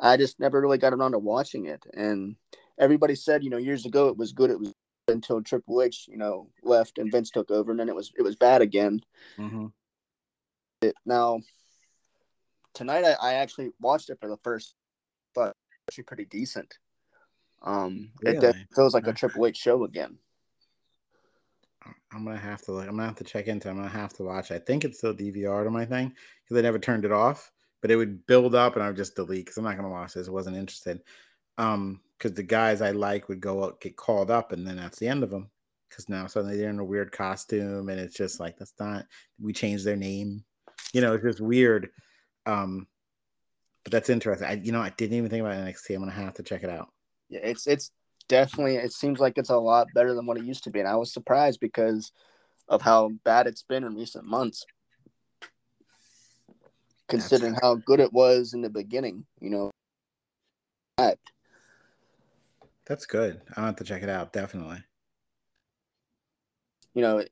I just never really got around to watching it. And everybody said, you know, years ago it was good. It was until Triple H, you know, left and Vince took over, and then it was it was bad again. Mm-hmm. It, now, tonight I, I, actually watched it for the first, but actually pretty decent. Um, really? it feels like a Triple H show again. I'm gonna have to like I'm gonna have to check into. It. I'm gonna have to watch. I think it's still DVR to my thing because I never turned it off. But it would build up, and I would just delete because I'm not gonna watch this. I wasn't interested. Um, because the guys I like would go out, get called up, and then that's the end of them. Because now suddenly they're in a weird costume, and it's just like that's not. We changed their name. You know, it's just weird. Um, but that's interesting. I, you know, I didn't even think about NXT. I'm gonna have to check it out. Yeah, it's it's definitely it seems like it's a lot better than what it used to be and i was surprised because of how bad it's been in recent months considering how good it was in the beginning you know that's good i have to check it out definitely you know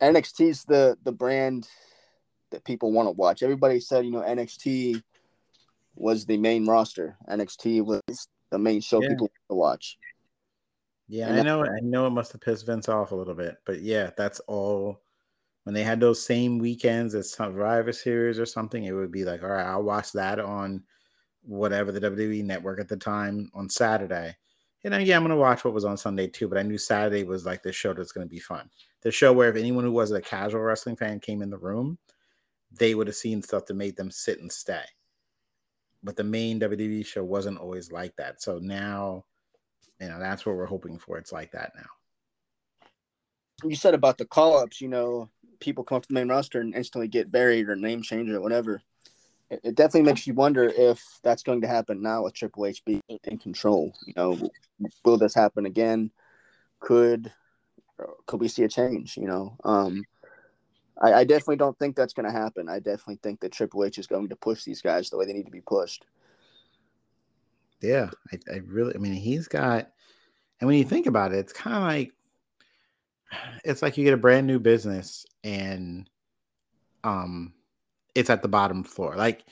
nxt's the the brand that people want to watch everybody said you know nxt was the main roster nxt was the main show yeah. people to watch yeah, I know. I know it must have pissed Vince off a little bit, but yeah, that's all. When they had those same weekends as Survivor Series or something, it would be like, all right, I'll watch that on whatever the WWE network at the time on Saturday. And then, yeah, I'm going to watch what was on Sunday too, but I knew Saturday was like the show that's going to be fun. The show where if anyone who wasn't a casual wrestling fan came in the room, they would have seen stuff that made them sit and stay. But the main WWE show wasn't always like that. So now you know that's what we're hoping for. It's like that now. You said about the call ups, you know, people come up to the main roster and instantly get buried or name change or whatever. It, it definitely makes you wonder if that's going to happen now with Triple H being in control. You know, will this happen again? Could could we see a change? You know, um, I, I definitely don't think that's going to happen. I definitely think that Triple H is going to push these guys the way they need to be pushed. Yeah, I, I really, I mean, he's got, and when you think about it, it's kind of like, it's like you get a brand new business and, um, it's at the bottom floor. Like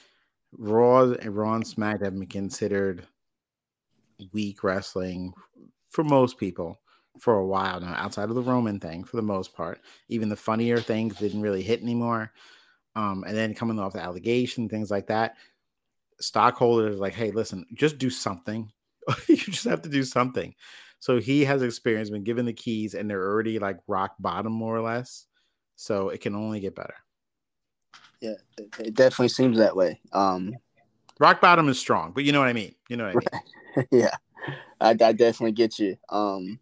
Raw Raw and Smack have been considered weak wrestling for most people for a while now, outside of the Roman thing, for the most part. Even the funnier things didn't really hit anymore. Um, and then coming off the allegation, things like that stockholders like, hey, listen, just do something. you just have to do something. So he has experience, been given the keys, and they're already like rock bottom, more or less. So it can only get better. Yeah, it definitely seems that way. Um, rock bottom is strong, but you know what I mean. You know what I mean? yeah, I, I definitely get you. Um,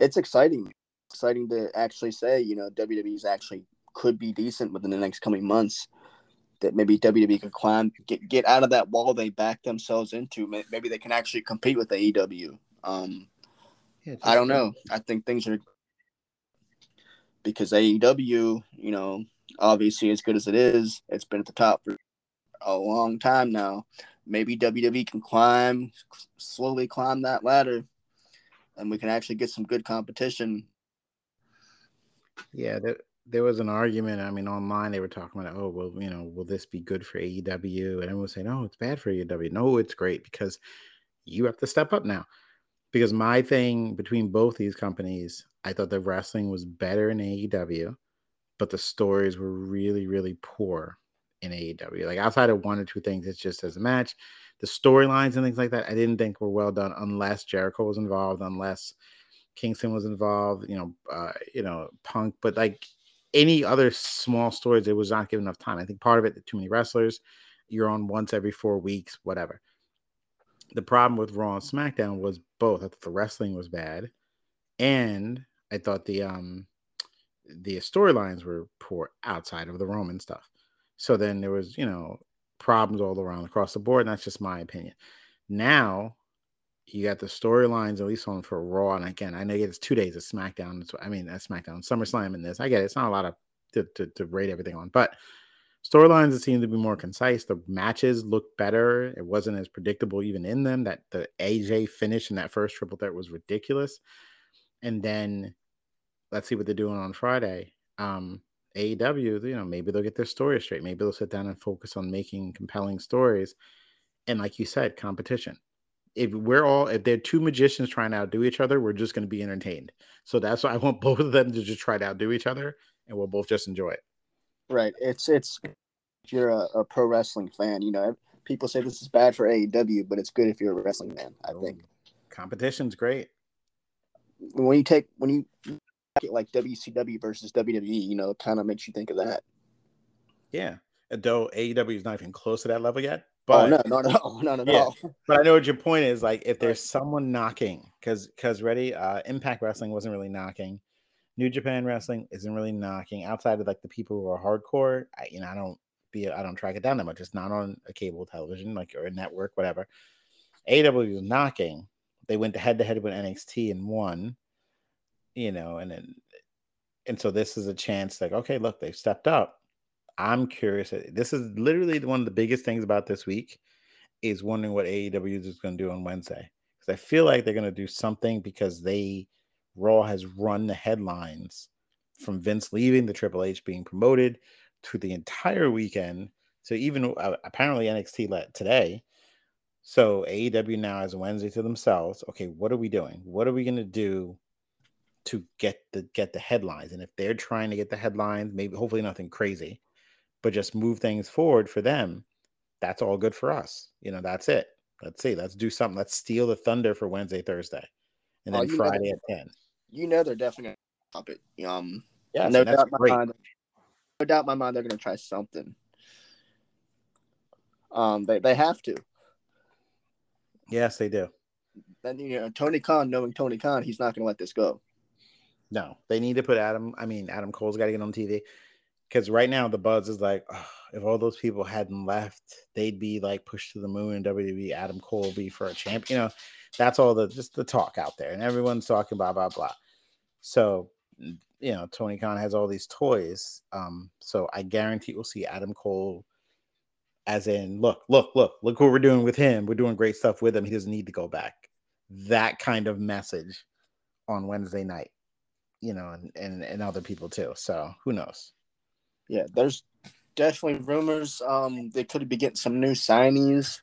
it's exciting, exciting to actually say, you know, WWE's actually could be decent within the next coming months that maybe WWE could climb, get get out of that wall they back themselves into. Maybe they can actually compete with AEW. Um, yeah, I don't know. I think things are because AEW, you know, obviously as good as it is, it's been at the top for a long time now. Maybe WWE can climb, slowly climb that ladder, and we can actually get some good competition. Yeah, there was an argument. I mean, online they were talking about, oh, well, you know, will this be good for AEW? And everyone was saying, no, it's bad for AEW. No, it's great because you have to step up now. Because my thing between both these companies, I thought the wrestling was better in AEW, but the stories were really, really poor in AEW. Like outside of one or two things, it's just as a match. The storylines and things like that, I didn't think were well done unless Jericho was involved, unless Kingston was involved, you know, uh, you know, Punk. But like any other small stories, it was not given enough time. I think part of it, too many wrestlers. You're on once every four weeks, whatever. The problem with Raw and SmackDown was both. I thought the wrestling was bad, and I thought the um the storylines were poor outside of the Roman stuff. So then there was, you know, problems all around across the board. And that's just my opinion. Now you got the storylines, at least on for Raw. And again, I know it's two days of SmackDown. I mean, that's SmackDown, SummerSlam and this. I get it. It's not a lot of to, to, to rate everything on, but storylines seem to be more concise. The matches looked better. It wasn't as predictable even in them. That the AJ finish in that first triple threat was ridiculous. And then let's see what they're doing on Friday. Um, AEW, you know, maybe they'll get their story straight. Maybe they'll sit down and focus on making compelling stories. And like you said, competition. If we're all, if they're two magicians trying to outdo each other, we're just going to be entertained. So that's why I want both of them to just try to outdo each other, and we'll both just enjoy it. Right. It's it's if you're a, a pro wrestling fan, you know, people say this is bad for AEW, but it's good if you're a wrestling fan. I think competition's great. When you take when you like WCW versus WWE, you know, kind of makes you think of that. Yeah. Though AEW is not even close to that level yet. But, oh, no, not at all. Not at yeah. all. But I know what your point is. Like, if there's someone knocking, because because ready, uh, Impact Wrestling wasn't really knocking. New Japan Wrestling isn't really knocking outside of like the people who are hardcore. I, you know, I don't be, I don't track it down that much. It's not on a cable television, like or a network, whatever. AW is knocking. They went head to head with NXT and won you know, and then and so this is a chance like, okay, look, they've stepped up. I'm curious. This is literally one of the biggest things about this week is wondering what AEW is going to do on Wednesday. Because I feel like they're going to do something because they Raw has run the headlines from Vince leaving the Triple H being promoted to the entire weekend. So even uh, apparently NXT let today. So AEW now has Wednesday to themselves. Okay, what are we doing? What are we going to do to get the get the headlines. And if they're trying to get the headlines, maybe hopefully nothing crazy, but just move things forward for them, that's all good for us. You know, that's it. Let's see. Let's do something. Let's steal the thunder for Wednesday, Thursday, and oh, then oh, Friday at ten. You know they're definitely gonna stop it. Um, yeah, no doubt my mind. No doubt my mind. They're gonna try something. Um, they they have to. Yes, they do. Then you know Tony Khan, knowing Tony Khan, he's not gonna let this go. No, they need to put Adam. I mean, Adam Cole's got to get on TV because right now the buzz is like, oh, if all those people hadn't left, they'd be like pushed to the moon in WWE. Adam Cole will be for a champ. You know, that's all the just the talk out there, and everyone's talking blah blah blah. So, you know, Tony Khan has all these toys. Um, so I guarantee we'll see Adam Cole. As in, look, look, look, look what we're doing with him. We're doing great stuff with him. He doesn't need to go back. That kind of message on Wednesday night you know, and, and, and other people too. So who knows? Yeah, there's definitely rumors. Um, they could be getting some new signees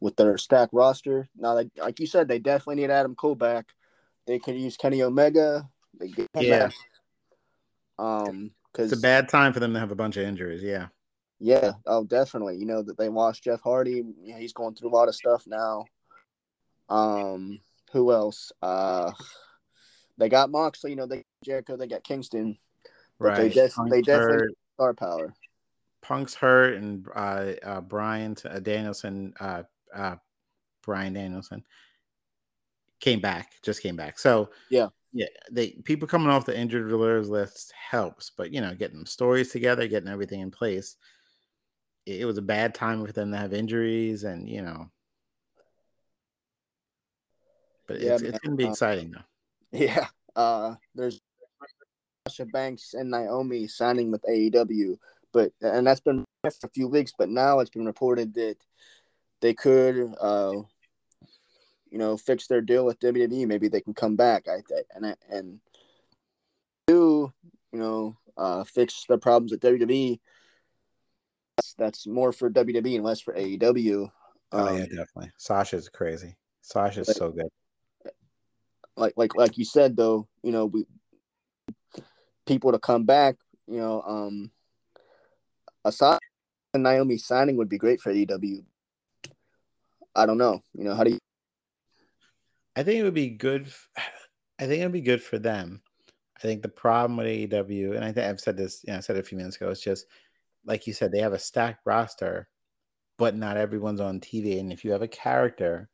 with their stack roster. Now, like, like you said, they definitely need Adam Cole back. They could use Kenny Omega. They get yeah. Back. Um, because it's a bad time for them to have a bunch of injuries. Yeah. Yeah. Oh, definitely. You know that they lost Jeff Hardy. Yeah, he's going through a lot of stuff now. Um, who else? Uh, they got Moxley, you know, they Jericho, they got Kingston. Right. They, def- they definitely star power. Punk's hurt, and uh, uh, Bryan uh, Danielson, uh, uh, Bryan Danielson came back, just came back. So yeah, yeah, they people coming off the injured reserves list helps, but you know, getting stories together, getting everything in place. It, it was a bad time for them to have injuries, and you know, but yeah, it's, it's gonna be uh, exciting though. Yeah. Uh, there's Sasha Banks and Naomi signing with AEW, but and that's been for a few weeks. But now it's been reported that they could, uh, you know, fix their deal with WWE. Maybe they can come back. I think, and and do you know uh, fix the problems at WWE. That's, that's more for WWE and less for AEW. Oh Um, yeah, definitely. Sasha's crazy. Sasha's But- so good. Like like like you said though, you know, we people to come back, you know, um aside Naomi signing would be great for AEW. I don't know. You know, how do you I think it would be good. I think it would be good for them. I think the problem with AEW, and I think I've said this, you know, I said it a few minutes ago, it's just like you said, they have a stacked roster, but not everyone's on TV. And if you have a character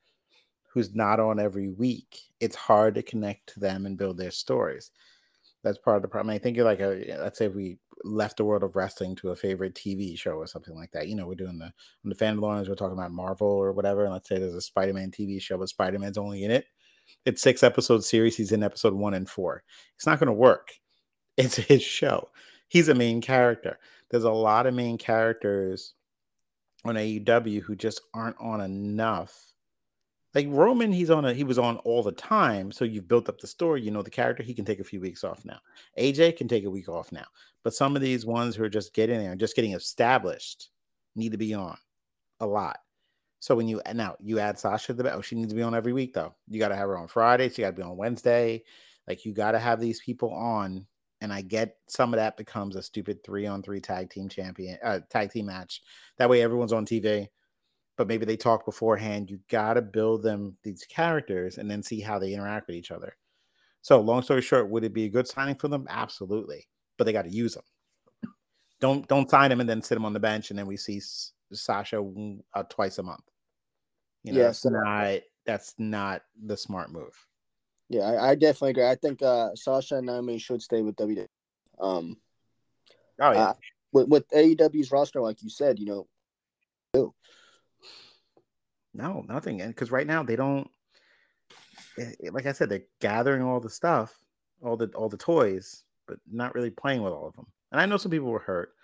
who's not on every week, it's hard to connect to them and build their stories. That's part of the problem. I think you're like a let's say we left the world of wrestling to a favorite TV show or something like that. You know, we're doing the on the fan lawns, we're talking about Marvel or whatever. And let's say there's a Spider-Man TV show, but Spider-Man's only in it. It's six episode series. He's in episode one and four. It's not going to work. It's his show. He's a main character. There's a lot of main characters on AEW who just aren't on enough. Like Roman, he's on a he was on all the time. So you've built up the story, you know the character, he can take a few weeks off now. AJ can take a week off now. But some of these ones who are just getting there just getting established need to be on a lot. So when you now you add Sasha to the oh, she needs to be on every week though. You gotta have her on Friday, she gotta be on Wednesday. Like you gotta have these people on. And I get some of that becomes a stupid three on three tag team champion uh tag team match. That way everyone's on TV but maybe they talk beforehand. You got to build them these characters and then see how they interact with each other. So, long story short, would it be a good signing for them? Absolutely, but they got to use them. Don't don't sign them and then sit them on the bench and then we see Sasha uh, twice a month. You know, Yeah, that's not that's not the smart move. Yeah, I, I definitely agree. I think uh Sasha and Naomi should stay with WWE. Um Oh yeah, Uh, with with AEW's roster, like you said, you know, no, nothing. And because right now they don't, eh, eh, like I said, they're gathering all the stuff, all the all the toys, but not really playing with all of them. And I know some people were hurt.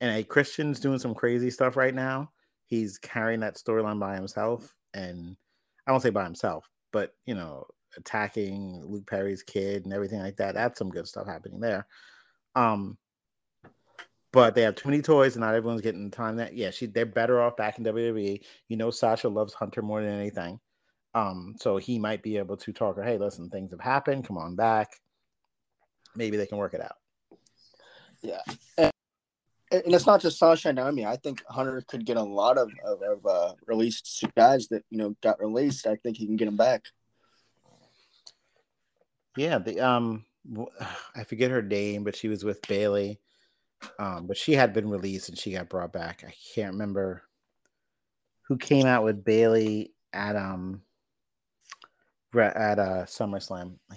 And a Christian's doing some crazy stuff right now. He's carrying that storyline by himself, and I won't say by himself, but you know, attacking Luke Perry's kid and everything like that. That's some good stuff happening there. Um, but they have too many toys, and not everyone's getting the time that yeah, she they're better off back in WWE. You know, Sasha loves Hunter more than anything. Um, so he might be able to talk her, hey, listen, things have happened, come on back. Maybe they can work it out. yeah. And, and it's not just Sasha and Naomi. I think Hunter could get a lot of, of, of uh, released guys that, you know, got released. I think he can get them back. Yeah, the um I forget her name, but she was with Bayley. Um, but she had been released and she got brought back. I can't remember who came out with Bayley at um at uh SummerSlam. I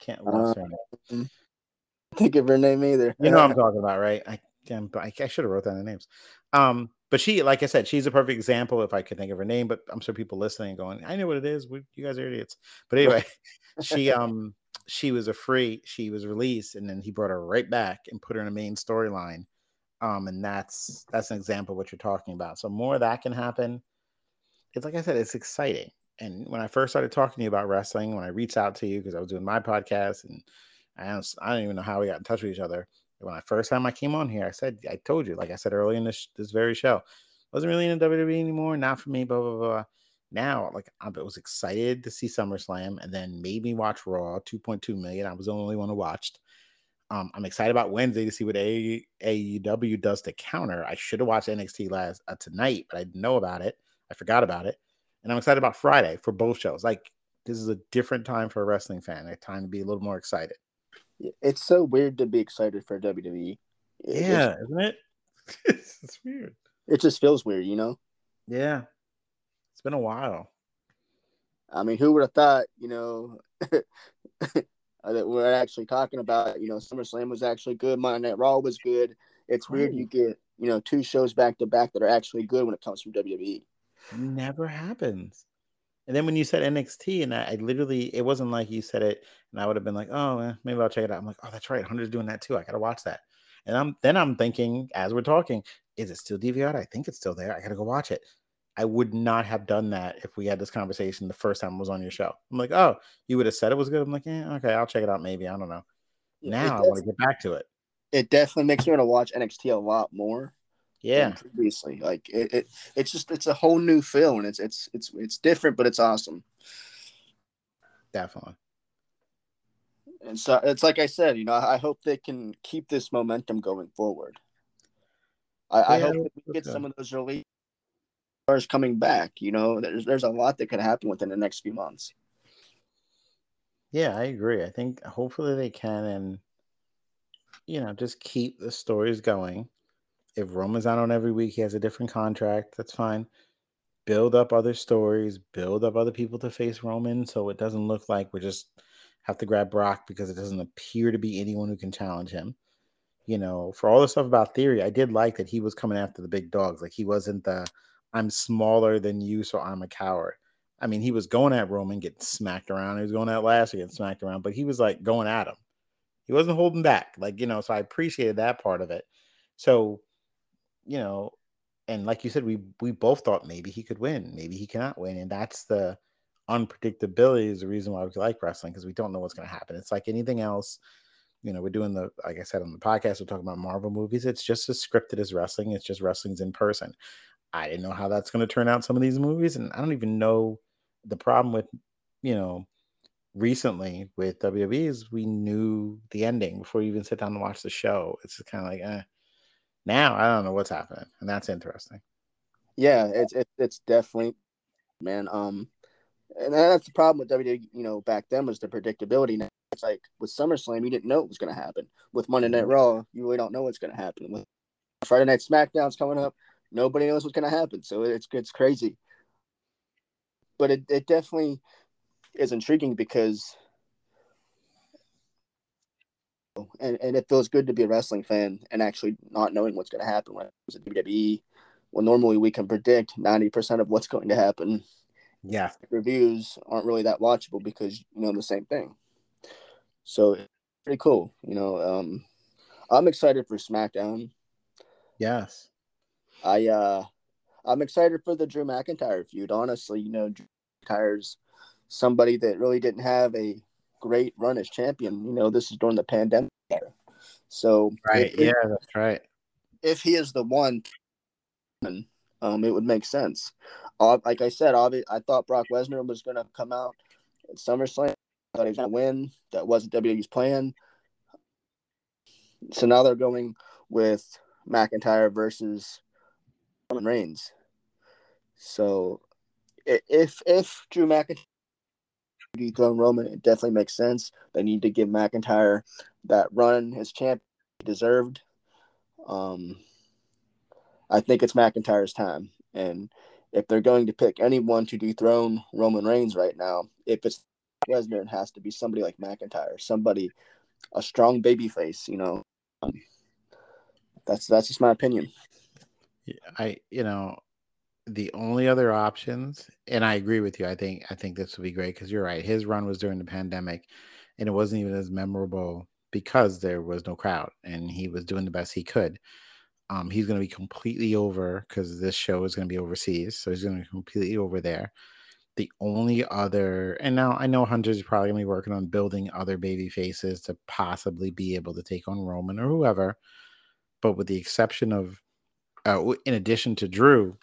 can't her name? Think of her name either. You know what I'm talking about, right? I can, but I, I should have wrote down the names. Um, but she, like I said, she's a perfect example if I could think of her name. But I'm sure people listening going, I know what it is. We, you guys are idiots. But anyway, she um she was a free. She was released, and then he brought her right back and put her in a main storyline. Um, and that's that's an example of what you're talking about. So more of that can happen. It's like I said, it's exciting. And when I first started talking to you about wrestling, when I reached out to you because I was doing my podcast and I don't, I don't even know how we got in touch with each other. When I first time I came on here, I said I told you, like I said earlier in this this very show, wasn't really in the WWE anymore. Not for me. Blah blah blah. Now, like I was excited to see SummerSlam, and then made me watch Raw. Two point two million. I was the only one who watched. Um, I'm excited about Wednesday to see what A- AEW does to counter. I should have watched NXT last uh, tonight, but I didn't know about it. I forgot about it, and I'm excited about Friday for both shows. Like this is a different time for a wrestling fan. A time to be a little more excited. It's so weird to be excited for WWE. It- Yeah, isn't it? it's weird. it just feels weird, you know. Yeah, it's been a while. I mean, who would have thought, you know, that we're actually talking about, you know, SummerSlam was actually good, Monday Night Raw was good. It's weird you get, you know, two shows back to back that are actually good when it comes from. WWE. Never happens. And then when you said NXT, and I, I literally, it wasn't like you said it, and I would have been like, oh, eh, maybe I'll check it out. I'm like, oh, that's right, Hunter's doing that too. I gotta watch that. And I'm then I'm thinking as we're talking, is it still DVR? I think it's still there. I gotta go watch it. I would not have done that if we had this conversation the first time I was on your show. I'm like, oh, you would have said it was good. I'm like, yeah, okay, I'll check it out. Maybe I don't know. Yeah, now I want to get back to it. it definitely makes me want to watch NXT a lot more. Yeah. previously. Like it, it, it's just it's a whole new feel, and it's it's it's it's different, but it's awesome. Definitely. And so it's like I said, you know, I hope they can keep this momentum going forward. I, I hope we get okay. some of those early stars coming back. You know, there's there's a lot that could happen within the next few months. Yeah, I agree. I think hopefully they can and you know, just keep the stories going. If Roman's out on every week, he has a different contract, that's fine. Build up other stories, build up other people to face Roman so it doesn't look like we're just have to grab Brock because it doesn't appear to be anyone who can challenge him. You know, for all the stuff about theory, I did like that he was coming after the big dogs. Like he wasn't the I'm smaller than you, so I'm a coward. I mean, he was going at Roman, getting smacked around. He was going at Lashley, getting smacked around, but he was like going at him. He wasn't holding back. Like, you know, so I appreciated that part of it. So, you know, and like you said, we we both thought maybe he could win, maybe he cannot win. And that's the unpredictability is the reason why we like wrestling, because we don't know what's gonna happen. It's like anything else. You know, we're doing the like I said on the podcast, we're talking about Marvel movies. It's just as scripted as wrestling, it's just wrestling's in person. I didn't know how that's going to turn out some of these movies, and I don't even know the problem with you know recently with WWE is we knew the ending before you even sit down to watch the show. It's kind of like, eh. Now I don't know what's happening, and that's interesting. Yeah, it's it's it's definitely man. Um, and that's the problem with WWE. You know, back then was the predictability. Now it's like with SummerSlam, you didn't know it was going to happen. With Monday Night Raw, you really don't know what's going to happen. With Friday Night SmackDown's coming up, nobody knows what's going to happen. So it's it's crazy. But it, it definitely is intriguing because and, and it feels good to be a wrestling fan and actually not knowing what's going to happen when it comes to WWE. Well, normally we can predict 90% of what's going to happen. Yeah, Reviews aren't really that watchable because you know the same thing. So it's pretty cool. You know, um, I'm excited for SmackDown. yes, I uh, I'm excited for the Drew McIntyre feud. Honestly, you know, Drew McIntyre's somebody that really didn't have a great run as champion. You know, this is during the pandemic. era. So right, if- yeah, that's right. if he is the one, um, it would make sense. Uh, like I said, obvi- I thought Brock Lesnar was going to come out at SummerSlam. I thought he was going to win. That wasn't WWE's plan. So now they're going with McIntyre versus Roman Reigns. So if if Drew McIntyre dethrone Roman, it definitely makes sense. They need to give McIntyre that run his champ deserved. Um, I think it's McIntyre's time. And if they're going to pick anyone to dethrone Roman Reigns right now, if it's Lesnar, it has to be somebody like McIntyre, somebody, a strong baby face, you know. Um, that's that's just my opinion. I, you know, the only other options, and I agree with you. I think I think this would be great because you're right. His run was during the pandemic, and it wasn't even as memorable because there was no crowd, and he was doing the best he could. Um, he's going to be completely over because this show is going to be overseas, so he's going to be completely over there. The only other, and now I know Hunter's probably going to be working on building other baby faces to possibly be able to take on Roman or whoever, but with the exception of uh, in addition to Drew,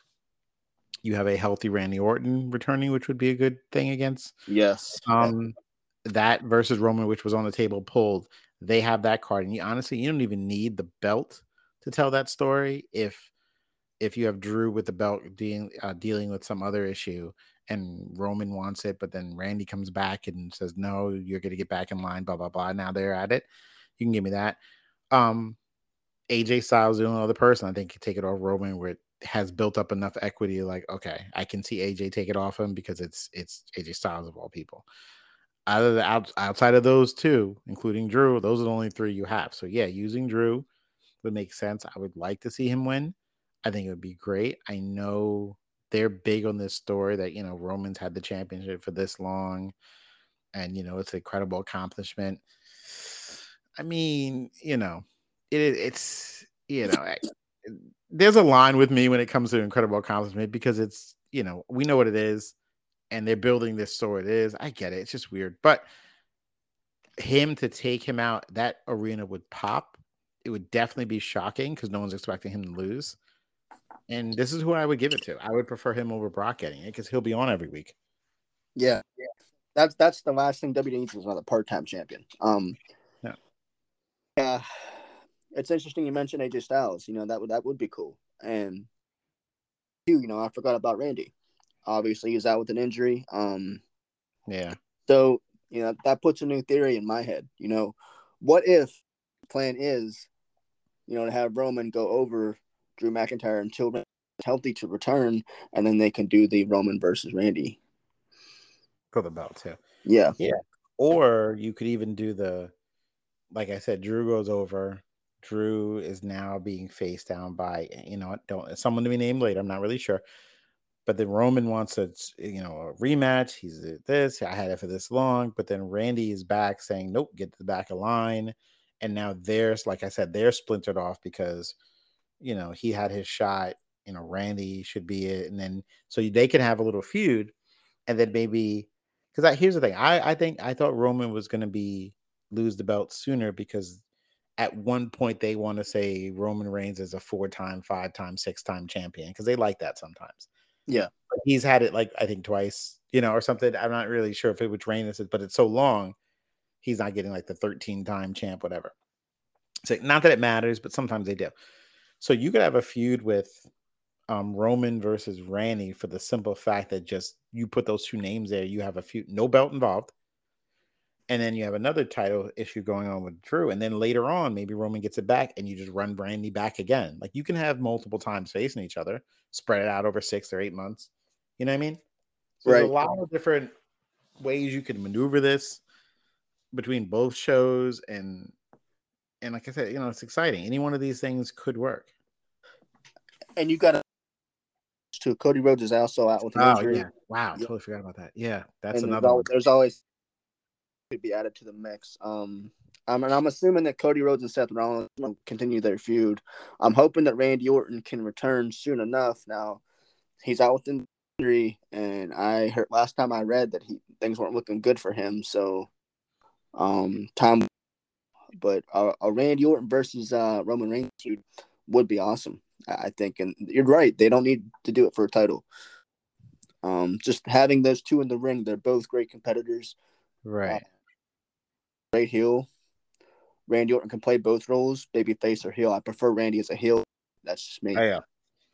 you have a healthy Randy Orton returning, which would be a good thing against Yes. um that versus Roman, which was on the table pulled. They have that card, and you honestly you don't even need the belt to tell that story. If if you have Drew with the belt dealing uh, dealing with some other issue, and Roman wants it, but then Randy comes back and says, "No, you're going to get back in line." Blah blah blah. Now they're at it. You can give me that. Um, AJ Styles, the only other person I think could take it off Roman, where it has built up enough equity. Like, okay, I can see AJ take it off him because it's it's AJ Styles of all people. Other than out, outside of those two, including Drew, those are the only three you have. So yeah, using Drew would make sense. I would like to see him win. I think it would be great. I know they're big on this story that you know Roman's had the championship for this long, and you know it's an incredible accomplishment. I mean, you know, it it's you know I- there's a line with me when it comes to incredible accomplishment because it's you know we know what it is and they're building this story it is i get it it's just weird but him to take him out that arena would pop it would definitely be shocking because no one's expecting him to lose. And this is who I would give it to. I would prefer him over Brock getting it because he'll be on every week. Yeah, yeah. That's that's the last thing WWE needs is another part-time champion. Um, Yeah. yeah, it's interesting you mentioned AJ Styles. You know that would that would be cool. And you, you know, I forgot about Randy. Obviously, he's out with an injury. Um, Yeah. so you know that puts a new theory in my head. You know, what if plan is, you know, to have Roman go over Drew McIntyre until Randy's healthy to return, and then they can do the Roman versus Randy. For the belt, too. Yeah. Yeah, Or you could even do the, like I said, Drew goes over. Drew is now being faced down by, eh, you know, don't someone to be named later. I'm not really sure. But then Roman wants a, eh, you know, a rematch. He's this. I had it for this long. But then Randy is back saying, nope, get to the back of line. And now there's, like I said, they're splintered off because, you know, he had his shot. You know, Randy should be it. And then so they can have a little feud. And then maybe because here's the thing I, I think i thought roman was going to be lose the belt sooner because at one point they want to say roman reigns is a four-time five-time six-time champion because they like that sometimes. Yeah. but he's had it like i think twice you know or something i'm not really sure if it which reign this is but it's so long he's not getting like the 13-time champ whatever. So not that it matters but sometimes they do. So you could have a feud with um, Roman versus Randy for the simple fact that just you put those two names there, you have a few no belt involved, and then you have another title issue going on with Drew, and then later on maybe Roman gets it back, and you just run Randy back again. Like you can have multiple times facing each other, spread it out over six or eight months. You know what I mean? So There's a lot of different ways you can maneuver this between both shows, and and like I said, you know, it's exciting. Any one of these things could work. and you got to. To Cody Rhodes is also out with an Oh injury. yeah! Wow, Yep. totally forgot about that. Yeah, that's and there's, another al- one. there's always could be added to the mix. Um, I mean, I'm assuming that Cody Rhodes and Seth Rollins will continue their feud. I'm hoping that Randy Orton can return soon enough. Now, he's out with injury, and I heard last time I read that he things weren't looking good for him. So, um, time, but a, a Randy Orton versus uh, Roman Reigns feud would be awesome. I think, and you're right. They don't need to do it for a title. Um, just having those two in the ring, they're both great competitors. Right. Great heel. Randy Orton can play both roles, baby face or heel. I prefer Randy as a heel. That's just me. Oh, yeah.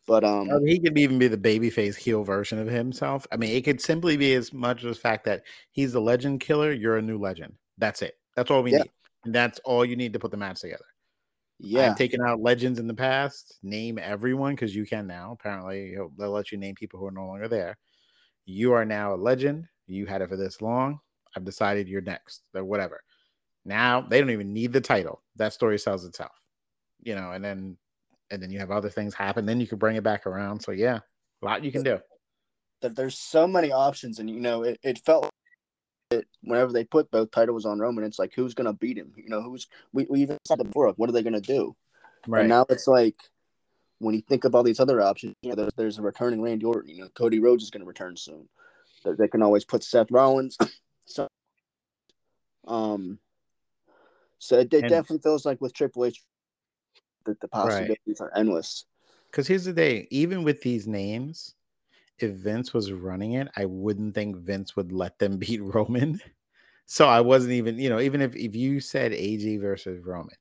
But um, I mean, he could even be the babyface heel version of himself. I mean, it could simply be as much as the fact that he's the legend killer. You're a new legend. That's it. That's all we Yeah. need. And that's all you need to put the match together. yeah, I'm taking out legends in the past. Name everyone because you can now. Apparently, they'll let you name people who are no longer there. You are now a legend. You had it for this long. I've decided you're next, or whatever. Now they don't even need the title. That story sells itself, you know. And then, and then you have other things happen. Then you can bring it back around. So yeah, a lot you can do. there- there's so many options, and you know, it, it felt it whenever they put both titles on Roman, it's like who's gonna beat him? You know, who's we, we even said before. Like, what are they gonna do? Right and now it's like when you think of all these other options, you know, there's, there's a returning Randy Orton. You know, Cody Rhodes is going to return soon. They, they can always put Seth Rollins. so, um, so it, it And- definitely feels like with Triple H that the possibilities are endless. Because here's the thing, even with these names, if Vince was running it, I wouldn't think Vince would let them beat Roman. So I wasn't even, you know, even if if you said AJ versus Roman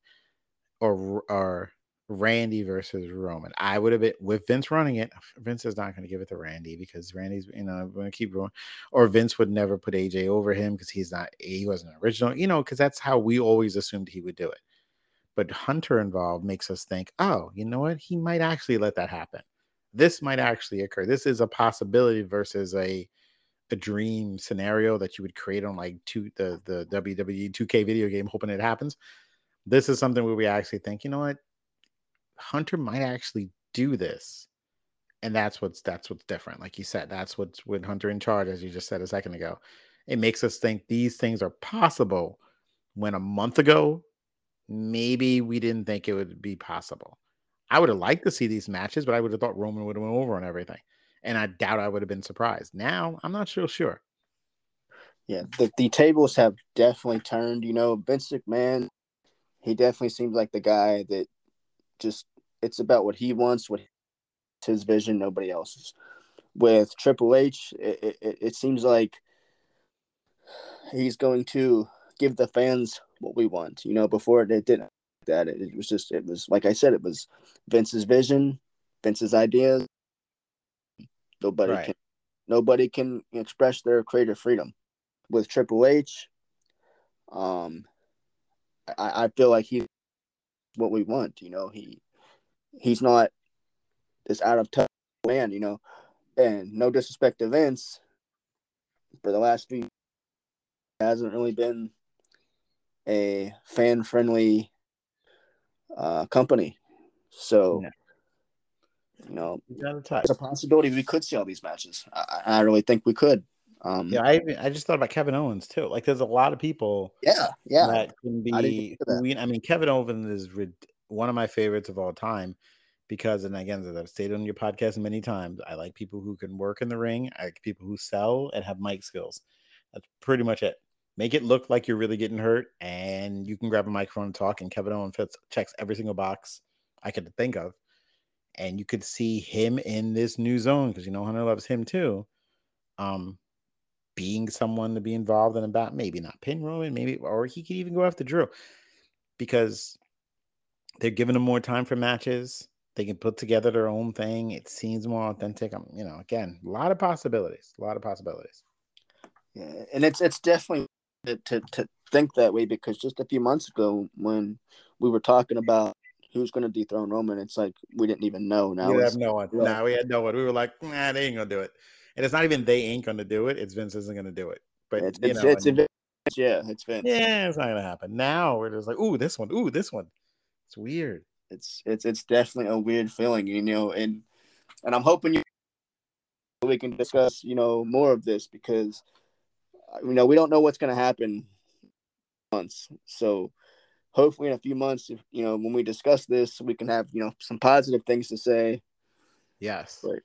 or or Randy versus Roman, I would have been with Vince running it. Vince is not going to give it to Randy because Randy's, you know, going to keep going. Or Vince would never put AJ over him because he's not, he wasn't original, you know, because that's how we always assumed he would do it. But Hunter involved makes us think, oh, you know what? He might actually let that happen. This might actually occur. This is a possibility versus a a dream scenario that you would create on like two the the WWE 2K video game, hoping it happens. This is something where we actually think, you know what? Hunter might actually do this. And that's what's that's what's different. Like you said, that's what's with Hunter in charge, as you just said a second ago. It makes us think these things are possible when a month ago maybe we didn't think it would be possible. I would have liked to see these matches, but I would have thought Roman would have went over on everything. And I doubt I would have been surprised. Now I'm not so sure. Yeah, the, the tables have definitely turned. You know, Vince McMahon, he definitely seems like the guy that just it's about what he wants, what his vision, nobody else's. With Triple H, it, it, it seems like he's going to give the fans what we want. You know, before it, it didn't that it, it was just it was like I said, it was Vince's vision, Vince's ideas. Nobody Right. can nobody can express their creative freedom. With Triple H, um, I, I feel like he's what we want. You know, he he's not this out of touch man. You know, and no disrespect to Vince, for the last few hasn't really been a fan friendly uh, company. So, Yeah. you know, You got to touch. it's a possibility we could see all these matches. I, I really think we could. Um, Yeah, I I just thought about Kevin Owens too. Like, there's a lot of people yeah, yeah. that can I be. of that. I mean, Kevin Owens is rid- one of my favorites of all time because, and again, as I've stated on your podcast many times, I like people who can work in the ring. I like people who sell and have mic skills. That's pretty much it. Make it look like you're really getting hurt, and you can grab a microphone and talk. And Kevin Owens fits checks every single box I could think of, and you could see him in this new zone because you know Hunter loves him too. Um, being someone to be involved in about maybe not pin Roman, maybe or he could even go after Drew because they're giving him more time for matches. They can put together their own thing. It seems more authentic. I'm, you know, again, a lot of possibilities. A lot of possibilities. Yeah, and it's it's definitely to, to to think that way because just a few months ago when we were talking about who's going to dethrone Roman, it's like we didn't even know. Now we have no one. Nah, we had no one. We were like, nah, they ain't gonna do it. And it's not even they ain't gonna do it. It's Vince isn't gonna do it. But it's you it's, know, it's and- Vince. yeah, it's Vince. yeah, it's not gonna happen. Now we're just like, ooh, this one, ooh, this one. It's weird. It's it's it's definitely a weird feeling, you know, and and I'm hoping you we can discuss, you know, more of this because uh, you know we don't know what's going to happen months. So hopefully in a few months, if you know when we discuss this, we can have you know some positive things to say. Yes. Right.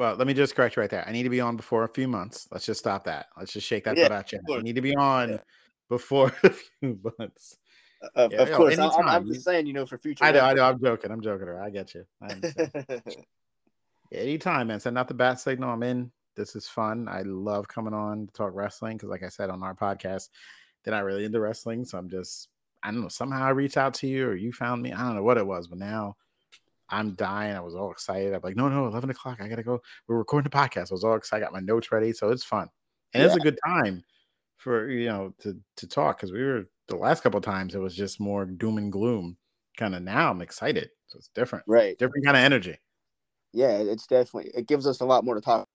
Well, let me just correct you right there. I need to be on before a few months. Let's just stop that. Let's just shake that Yeah, out. I need to be on Yeah. before a few months. Uh, of, Yeah, of yo, course, I. I'm just saying, you know, for future. I know, I know. I'm joking. I'm joking. I get you. I. Anytime, man. Send out the bat signal. I'm in. This is fun. I love coming on to talk wrestling because, like I said on our podcast, they're not really into wrestling. So I'm just, I don't know. Somehow I reached out to you or you found me. I don't know what it was, but now I'm dying. I was all excited. I'm like, no, no, 11 o'clock. I got to go. We're recording the podcast. I was all excited. I got my notes ready. So it's fun. And it's a good time for, you know, to, to talk because we were the last couple of times, it was just more doom and gloom. Kind of now I'm excited. So it's different. right. Different kind of energy. Yeah, it's definitely it gives us a lot more to talk.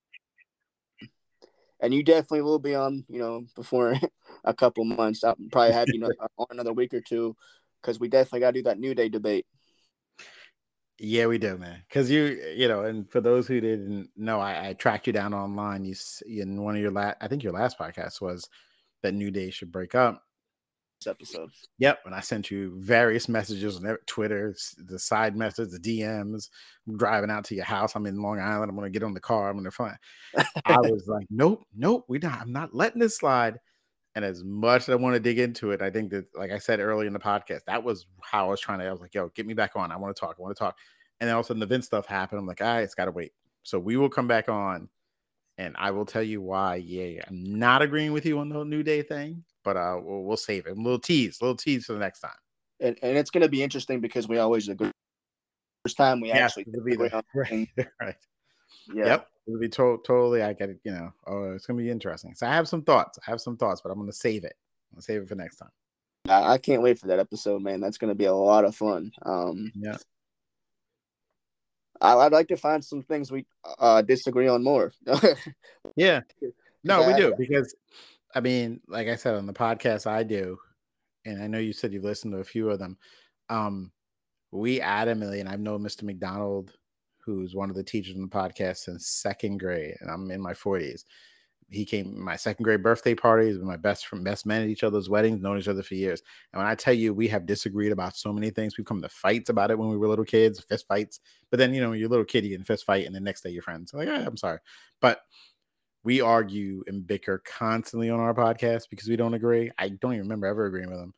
And you definitely will be on, you know, before a couple months. I'll probably have you know on another week or two because we definitely got to do that new day debate. Yeah, we do, man. Because you, eh, you know, and for those who didn't know, I, I tracked you down online. You in one of your last, I think your last podcast was that New Day should break up. Episode. Yep, and I sent you various messages on Twitter, the side message, the DMs. I'm driving out to your house. I'm in Long Island. I'm gonna get on the car. I'm gonna find. I was like, nope, nope, We're not. I'm not letting this slide. And as much as I want to dig into it, I think that, like I said earlier in the podcast, that was how I was trying to. I was like, yo, get me back on. I want to talk. I want to talk. And then all of a sudden, the Vince stuff happened. I'm like, all right, it's got to wait. So we will come back on, and I will tell you why. Yeah, I'm not agreeing with you on the whole New Day thing, but uh, we'll, we'll save it. A little tease, a little tease for the next time. And and it's gonna be interesting because we always agree. First time we Yeah, actually agree right, right. Yeah. Yep. It'll be to- totally. I get it. You know, oh, it's gonna be interesting. So I have some thoughts. I have some thoughts, but I'm gonna save it. I'm gonna save it for next time. I, I can't wait for that episode, man. That's gonna be a lot of fun. Um Yeah. I, I'd like to find some things we uh disagree on more. Yeah. No, we do because I mean, like I said on the podcast, I do, and I know you said you listened to a few of them. Um, we adamantly, and I've known Mr. McDonald, who's one of the teachers in the podcast since second grade, and I'm in my 40s. He came my second grade birthday party. He's been my best friend, best man at each other's weddings, known each other for years. And when I tell you, we have disagreed about so many things. We've come to fights about it when we were little kids, fist fights. But then, you know, when you're a little kid, you get fist fight, and the next day you're friends. Like, "Ah, I'm sorry. But we argue and bicker constantly on our podcast because we don't agree. I don't even remember ever agreeing with him.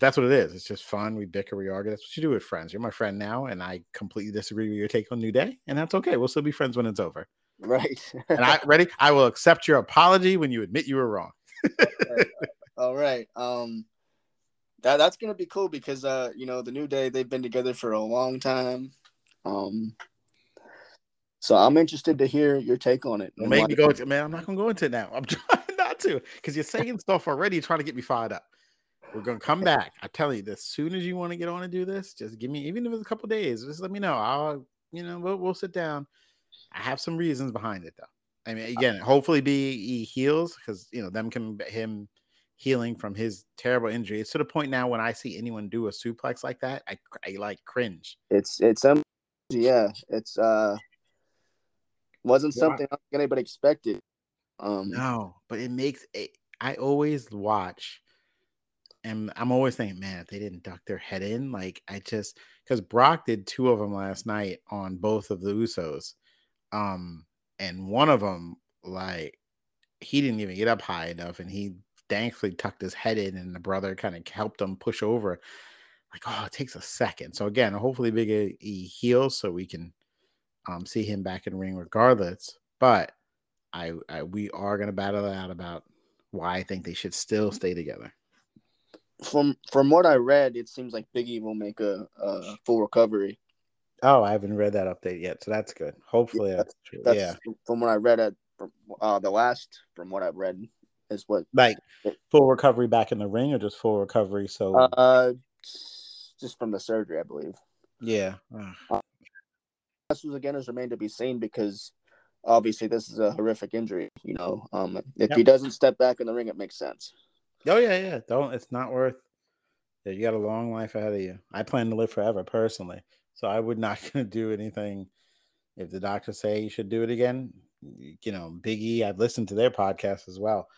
That's what it is. It's just fun. We bicker, we argue. That's what you do with friends. You're my friend now, and I completely disagree with your take on New Day, and that's okay. We'll still be friends when it's over. Right. And I ready. I will accept your apology when you admit you were wrong. All right. Um, that that's gonna be cool because uh, you know, the New Day they've been together for a long time. Um, so I'm interested to hear your take on it. Don't make me go into man. I'm not gonna go into it now. I'm trying not to because you're saying stuff already, trying to get me fired up. We're gonna come back. I tell you, as soon as you want to get on and do this, just give me even if it's a couple days, just let me know. I'll you know we'll, we'll sit down. I have some reasons behind it though. I mean, again, hopefully, be he heals because you know them can him healing from his terrible injury. It's to the point now when I see anyone do a suplex like that, I, I like cringe. It's it's um yeah, it's uh wasn't something yeah. anybody expected. Um No, but it makes it, I always watch and I'm always thinking, man, if they didn't duck their head in, like I just because Brock did two of them last night on both of the Usos, um, and one of them like he didn't even get up high enough, and he thankfully tucked his head in, and the brother kind of helped him push over. Like, oh, it takes a second. So again, hopefully, Big E heals so we can um, see him back in ring regardless. But I, I we are gonna battle it out about why I think they should still stay together from from what I read, it seems like Biggie will make a, a full recovery. Oh, I haven't read that update yet, so that's good. Hopefully, yeah, that's true. That's, yeah, from what I read at from uh, the last from what I've read is what like full recovery back in the ring or just full recovery. So, uh, just from the surgery, I believe. Yeah. Uh, this was again is remained to be seen because obviously this is a horrific injury. You know, um, if yep. he doesn't step back in the ring, it makes sense. Oh yeah, yeah. Don't. It's not worth. Yeah, you got a long life ahead of you. I plan to live forever personally, so I would not to do anything. If the doctors say you should do it again, you know, Biggie. I've listened to their podcast as well.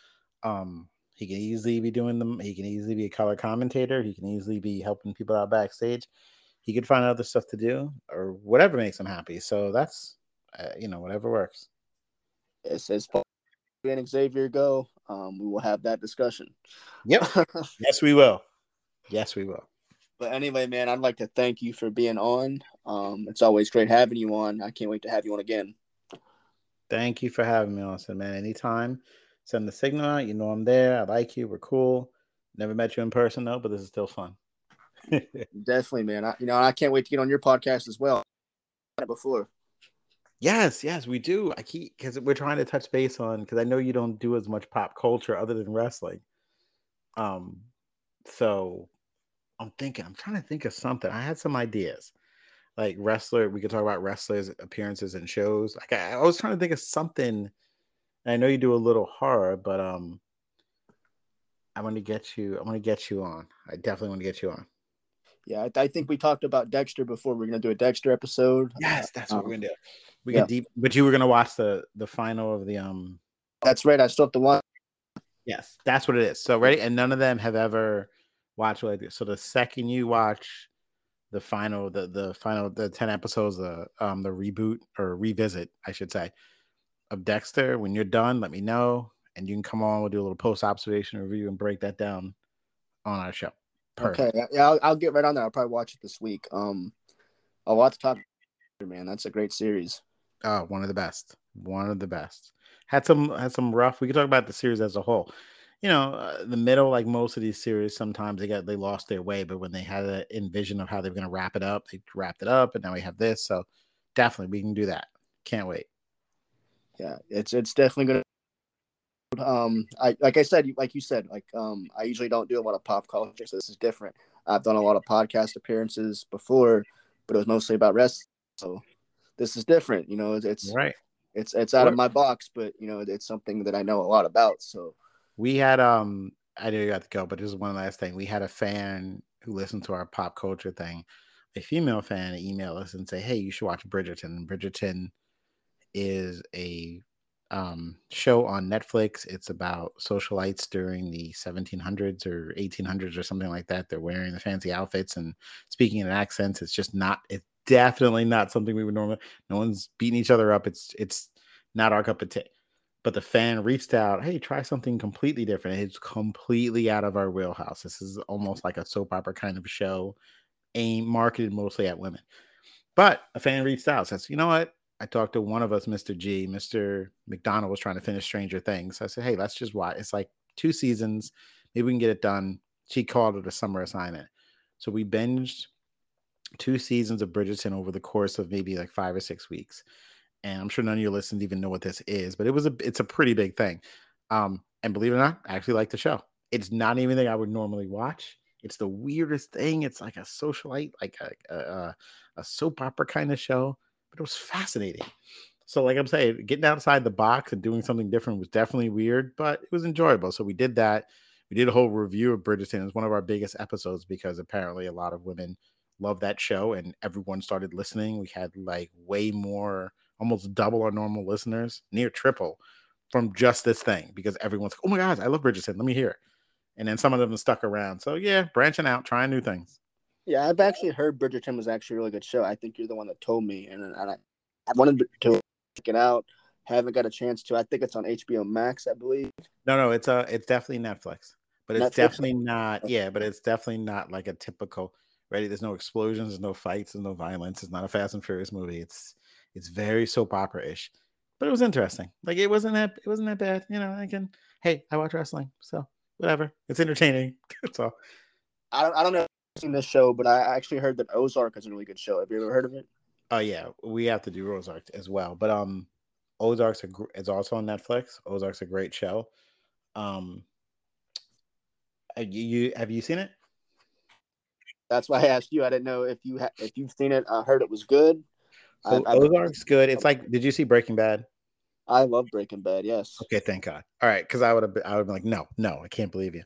Um, he can easily be doing them. He can easily be a color commentator. He can easily be helping people out backstage. He could find other stuff to do or whatever makes him happy. So that's, uh, you know, whatever works. It says and Xavier go, um, we will have that discussion. Yep. yes, we will. Yes, we will. But anyway, man, I'd like to thank you for being on. Um, it's always great having you on. I can't wait to have you on again. Thank you for having me, Austin, man. Anytime, send the signal out. You know I'm there. I like you. We're cool. Never met you in person though, but this is still fun. Definitely, man. I, you know, I can't wait to get on your podcast as well. Before. Yes, yes, we do. I keep because we're trying to touch base on because I know you don't do as much pop culture other than wrestling. Um, so I'm thinking, I'm trying to think of something. I had some ideas, like wrestler. We could talk about wrestlers' appearances and shows. Like I, I was trying to think of something. I know you do a little horror, but um, I want to get you. I want to get you on. I definitely want to get you on. Yeah, I, I, think we talked about Dexter before. We're gonna do a Dexter episode. Yes, that's what um, we're gonna do. We yeah. get deep, but you were gonna watch the the final of the um. That's right. I still have to watch. Yes, that's what it is. So ready, and none of them have ever watched like this. So the second you watch the final, the the final, the ten episodes, the um the reboot or revisit, I should say, of Dexter. When you're done, let me know, and you can come on. We'll do a little post observation review and break that down on our show. Perfect. Okay, yeah, I'll, I'll, get right on that. I'll probably watch it this week. Um, a lot to talk. Man, that's a great series. Oh, one of the best. One of the best. Had some had some rough. We could talk about the series as a whole. You know, uh, the middle, like most of these series, sometimes they got they lost their way. But when they had an envision of how they're going to wrap it up, they wrapped it up, and now we have this. So definitely, we can do that. Can't wait. Yeah, it's it's definitely going to um i like i said like you said like um i usually don't do a lot of pop culture so this is different. I've done a lot of podcast appearances before but it was mostly about wrestling so this is different you know it's, it's right. it's it's out of my box but you know it's something that i know a lot about so. We had um i know you got to go but this is one last thing. We had a fan who listened to our pop culture thing a female fan email us and say hey you should watch bridgerton. Bridgerton is a um, show on Netflix. It's about socialites during the 1700s or 1800s or something like that. They're wearing the fancy outfits and speaking in accents. It's just not. It's definitely not something we would normally. No one's beating each other up. It's it's not our cup of tea. but the fan reached out, hey, try something completely different. It's completely out of our wheelhouse. This is almost like a soap opera kind of show, aimed marketed mostly at women. But a fan reached out, says, you know what? I talked to one of us, Mr. G, Mr. McDonald was trying to finish Stranger Things. I said, hey, let's just watch. It's like two seasons. Maybe we can get it done. She called it a summer assignment. So we binged two seasons of Bridgerton over the course of maybe like five or six weeks. And I'm sure none of your listeners even know what this is, but it was a it's a pretty big thing. Um, and believe it or not, I actually like the show. It's not anything I would normally watch. It's the weirdest thing. It's like a socialite, like a, a, a soap opera kind of show, but it was fascinating. So, like I'm saying, getting outside the box and doing something different was definitely weird, but it was enjoyable. So we did that. We did a whole review of Bridgerton. It's one of our biggest episodes because apparently a lot of women love that show and everyone started listening. We had like way more, almost double our normal listeners, near triple from just this thing because everyone's like, oh my gosh, I love Bridgerton. Let me hear it. And then some of them stuck around. So yeah, branching out, trying new things. Yeah, I've actually heard Bridgerton was actually a really good show. I think you're the one that told me, and, and I, I wanted to check it out. Haven't got a chance to. I think it's on HBO Max, I believe. No, no, it's uh it's definitely Netflix. But it's Netflix? definitely not, yeah, but it's definitely not like a typical ready. There's no explosions, there's no fights, there's no violence. It's not a Fast and Furious movie. It's it's very soap opera-ish. But it was interesting. Like it wasn't that it wasn't that bad. You know, I can hey, I watch wrestling, so whatever. It's entertaining. That's all. I don't I don't know seen this show, but I actually heard that Ozark is a really good show. Have you ever heard of it? Oh yeah, we have to do Ozark as well. But um Ozark's a, is also on Netflix. Ozark's a great show. Um you, you have you seen it? That's why I asked you. I didn't know if you ha- if you've seen it. I heard it was good. I, Ozark's I, good. It's like, did you see Breaking Bad? I love Breaking Bad. Yes. Okay, thank God. All right, because I would have, I would be like, no, no, I can't believe you.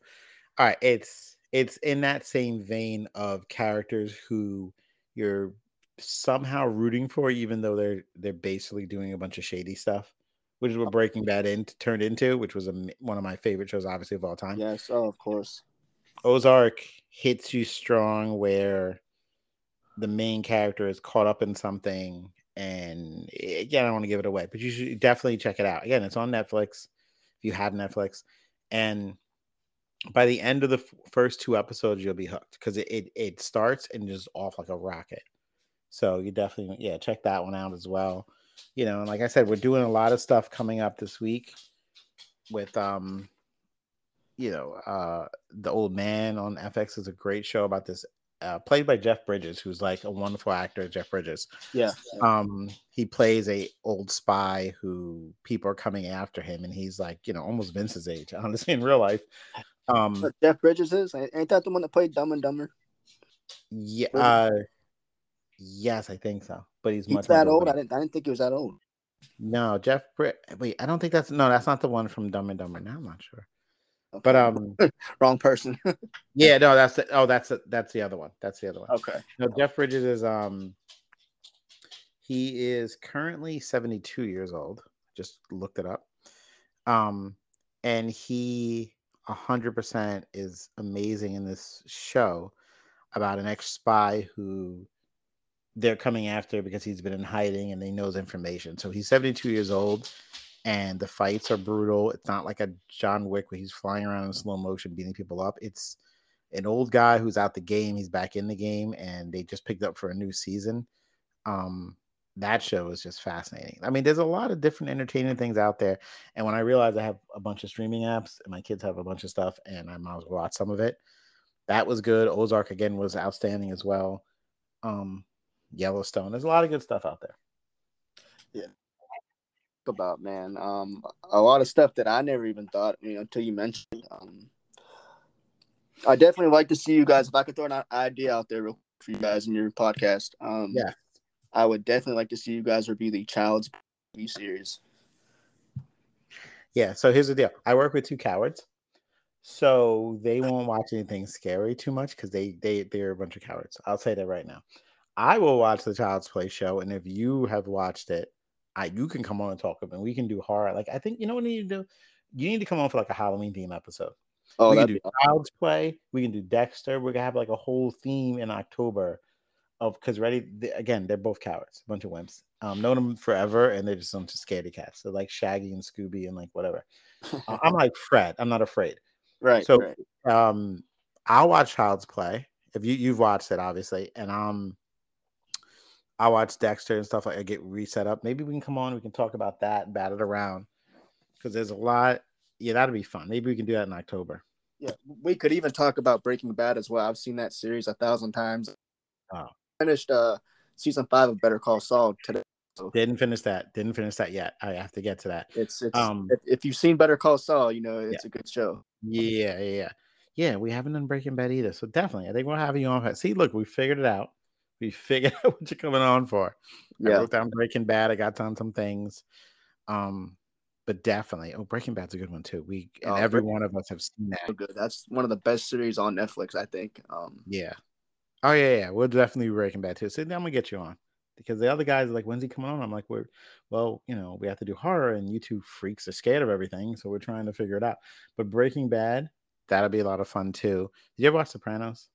All right, it's it's in that same vein of characters who you're somehow rooting for, even though they're they're basically doing a bunch of shady stuff, which is what Breaking Bad in, turned into, which was a, one of my favorite shows, obviously of all time. Yes, oh, of course. Ozark hits you strong where the main character is caught up in something and eh, again i don't want to give it away but you should definitely check it out again it's on netflix if you have netflix and by the end of the f- first two episodes you'll be hooked because it, it, it starts and just off like a rocket so you definitely yeah check that one out as well you know and like i said we're doing a lot of stuff coming up this week with um you know, uh, the old man on FX is a great show about this, uh, played by Jeff Bridges, who's like a wonderful actor. Jeff Bridges. Yeah. Um, he plays a old spy who people are coming after him, and he's like, you know, almost Vince's age, honestly, in real life. Um, Jeff Bridges is ain't that the one that played Dumb and Dumber? Yeah. Uh, yes, I think so. But he's, he's much that old. I didn't. I didn't think he was that old. No, Jeff. Wait, I don't think that's no. That's not the one from Dumb and Dumber. Now I'm not sure. Okay. But um, wrong person. yeah, no, that's the, oh, that's the, that's the other one. That's the other one. Okay. No, Jeff Bridges is um, he is currently seventy two years old. Just looked it up. Um, and he hundred percent is amazing in this show about an ex spy who they're coming after because he's been in hiding and they knows information. So he's 72 years old and the fights are brutal. It's not like a John Wick where he's flying around in slow motion beating people up. It's an old guy who's out the game. He's back in the game, and they just picked up for a new season. Um, that show is just fascinating. I mean, there's a lot of different entertaining things out there. And when I realized I have a bunch of streaming apps and my kids have a bunch of stuff, and I might as well watch some of it. That was good. Ozark again was outstanding as well. Um, Yellowstone. There's a lot of good stuff out there. Yeah, about, man. Um, a lot of stuff that I never even thought, you know, until you mentioned. Um, I definitely like to see you guys. If I could throw an idea out there real for you guys in your podcast, um, yeah, I would definitely like to see you guys review the Child's Play series. Yeah. So here's the deal. I work with two cowards, so they won't watch anything scary too much because they they they're a bunch of cowards. I'll say that right now. I will watch the Child's Play show, and if you have watched it, I you can come on and talk about. We can do horror. Like I think you know what you need to do. You need to come on for like a Halloween theme episode. Oh, we can do Child's Play. We can do Dexter. We're gonna have like a whole theme in October of because ready they, again they're both cowards, a bunch of wimps. Um, known them forever, and they're just of scaredy cats. They're like Shaggy and Scooby and like whatever. Uh, I'm like Fred. I'm not afraid. Right. So right. um, I'll watch Child's Play if you you've watched it obviously, and um, I watch Dexter and stuff like I get reset up. Maybe we can come on. We can talk about that and bat it around because there's a lot. Yeah, that'd be fun. Maybe we can do that in October. Yeah, we could even talk about Breaking Bad as well. I've seen that series a thousand times. Oh. Finished uh season five of Better Call Saul today. Didn't finish that. Didn't finish that yet. I have to get to that. It's it's Um, if, if you've seen Better Call Saul, you know it's a good show. Yeah, yeah, yeah. Yeah, we haven't done Breaking Bad either. So definitely, I think we'll have you on. See, look, we figured it out. We figured out what you're coming on for. I Yeah, wrote down Breaking Bad. I got down some things. Um, but definitely, oh, Breaking Bad's a good one too. We and Oh, every Breaking one of us have seen so that. good. That's one of the best series on Netflix, I think. Um, Yeah. Oh yeah, yeah. We'll definitely be Breaking Bad too. So then I'm gonna get you on because the other guys are like, when's he coming on? I'm like, we're well, you know, we have to do horror, and you two freaks are scared of everything, so we're trying to figure it out. But Breaking Bad, that'll be a lot of fun too. Did you ever watch Sopranos?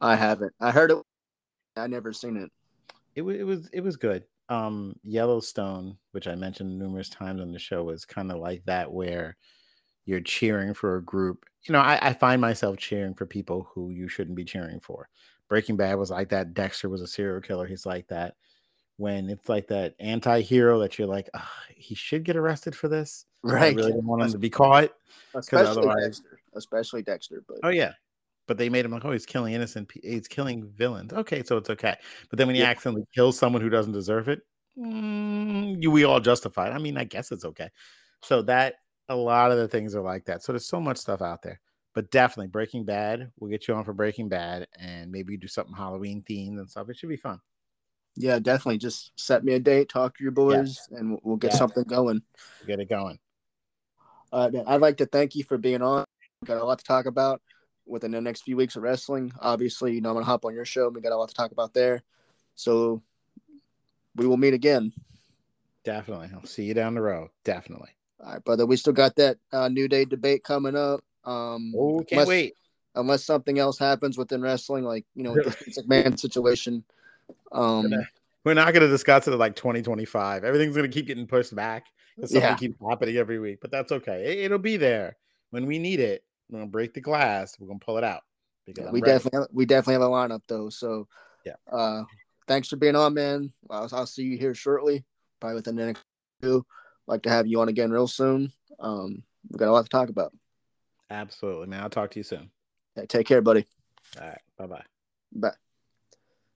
I haven't. I heard it. I never seen it. it was it was it was good. Um, Yellowstone, which I mentioned numerous times on the show, was kind of like that, where you're cheering for a group. You know, I, I find myself cheering for people who you shouldn't be cheering for. Breaking Bad was like that. Dexter was a serial killer. He's like that. When it's like that anti-hero that you're like, he should get arrested for this. I Right. really didn't want him to be caught. Especially otherwise- Dexter. Especially Dexter. But Oh yeah, but they made him like, oh, he's killing innocent. He's killing villains. Okay, so it's okay. But then when he Yeah. accidentally kills someone who doesn't deserve it, mm, you we all justify it. I mean, I guess it's okay. So that a lot of the things are like that. So there's so much stuff out there. But definitely Breaking Bad. We'll get you on for Breaking Bad, and maybe do something Halloween themed and stuff. It should be fun. yeah, definitely. Just set me a date, talk to your boys, and we'll- we'll get Yeah. something going. Get it going. Uh, man, I'd like to thank you for being on. Got a lot to talk about within the next few weeks of wrestling. Obviously, you know I'm gonna hop on your show. and We got a lot to talk about there. So we will meet again. Definitely. I'll see you down the road. Definitely. All right, brother. We still got that uh, New Day debate coming up. Um, Oh, can't unless, wait. Unless something else happens within wrestling, like you know, with the Vince McMahon situation. Um, We're not going to discuss it at like 2025. Everything's going to keep getting pushed back. Something Yeah. keeps happening every week, but that's okay. It, it'll be there when we need it. We're going to break the glass. We're going to pull it out. Because I'm we ready. definitely we definitely have a lineup though. So Yeah. Uh, thanks for being on, man. I'll, I'll see you here shortly, probably within the next two. Like to have you on again real soon. Um, we got a lot to talk about. Absolutely, man. I'll talk to you soon. Take care, buddy. All right. Bye bye. Bye.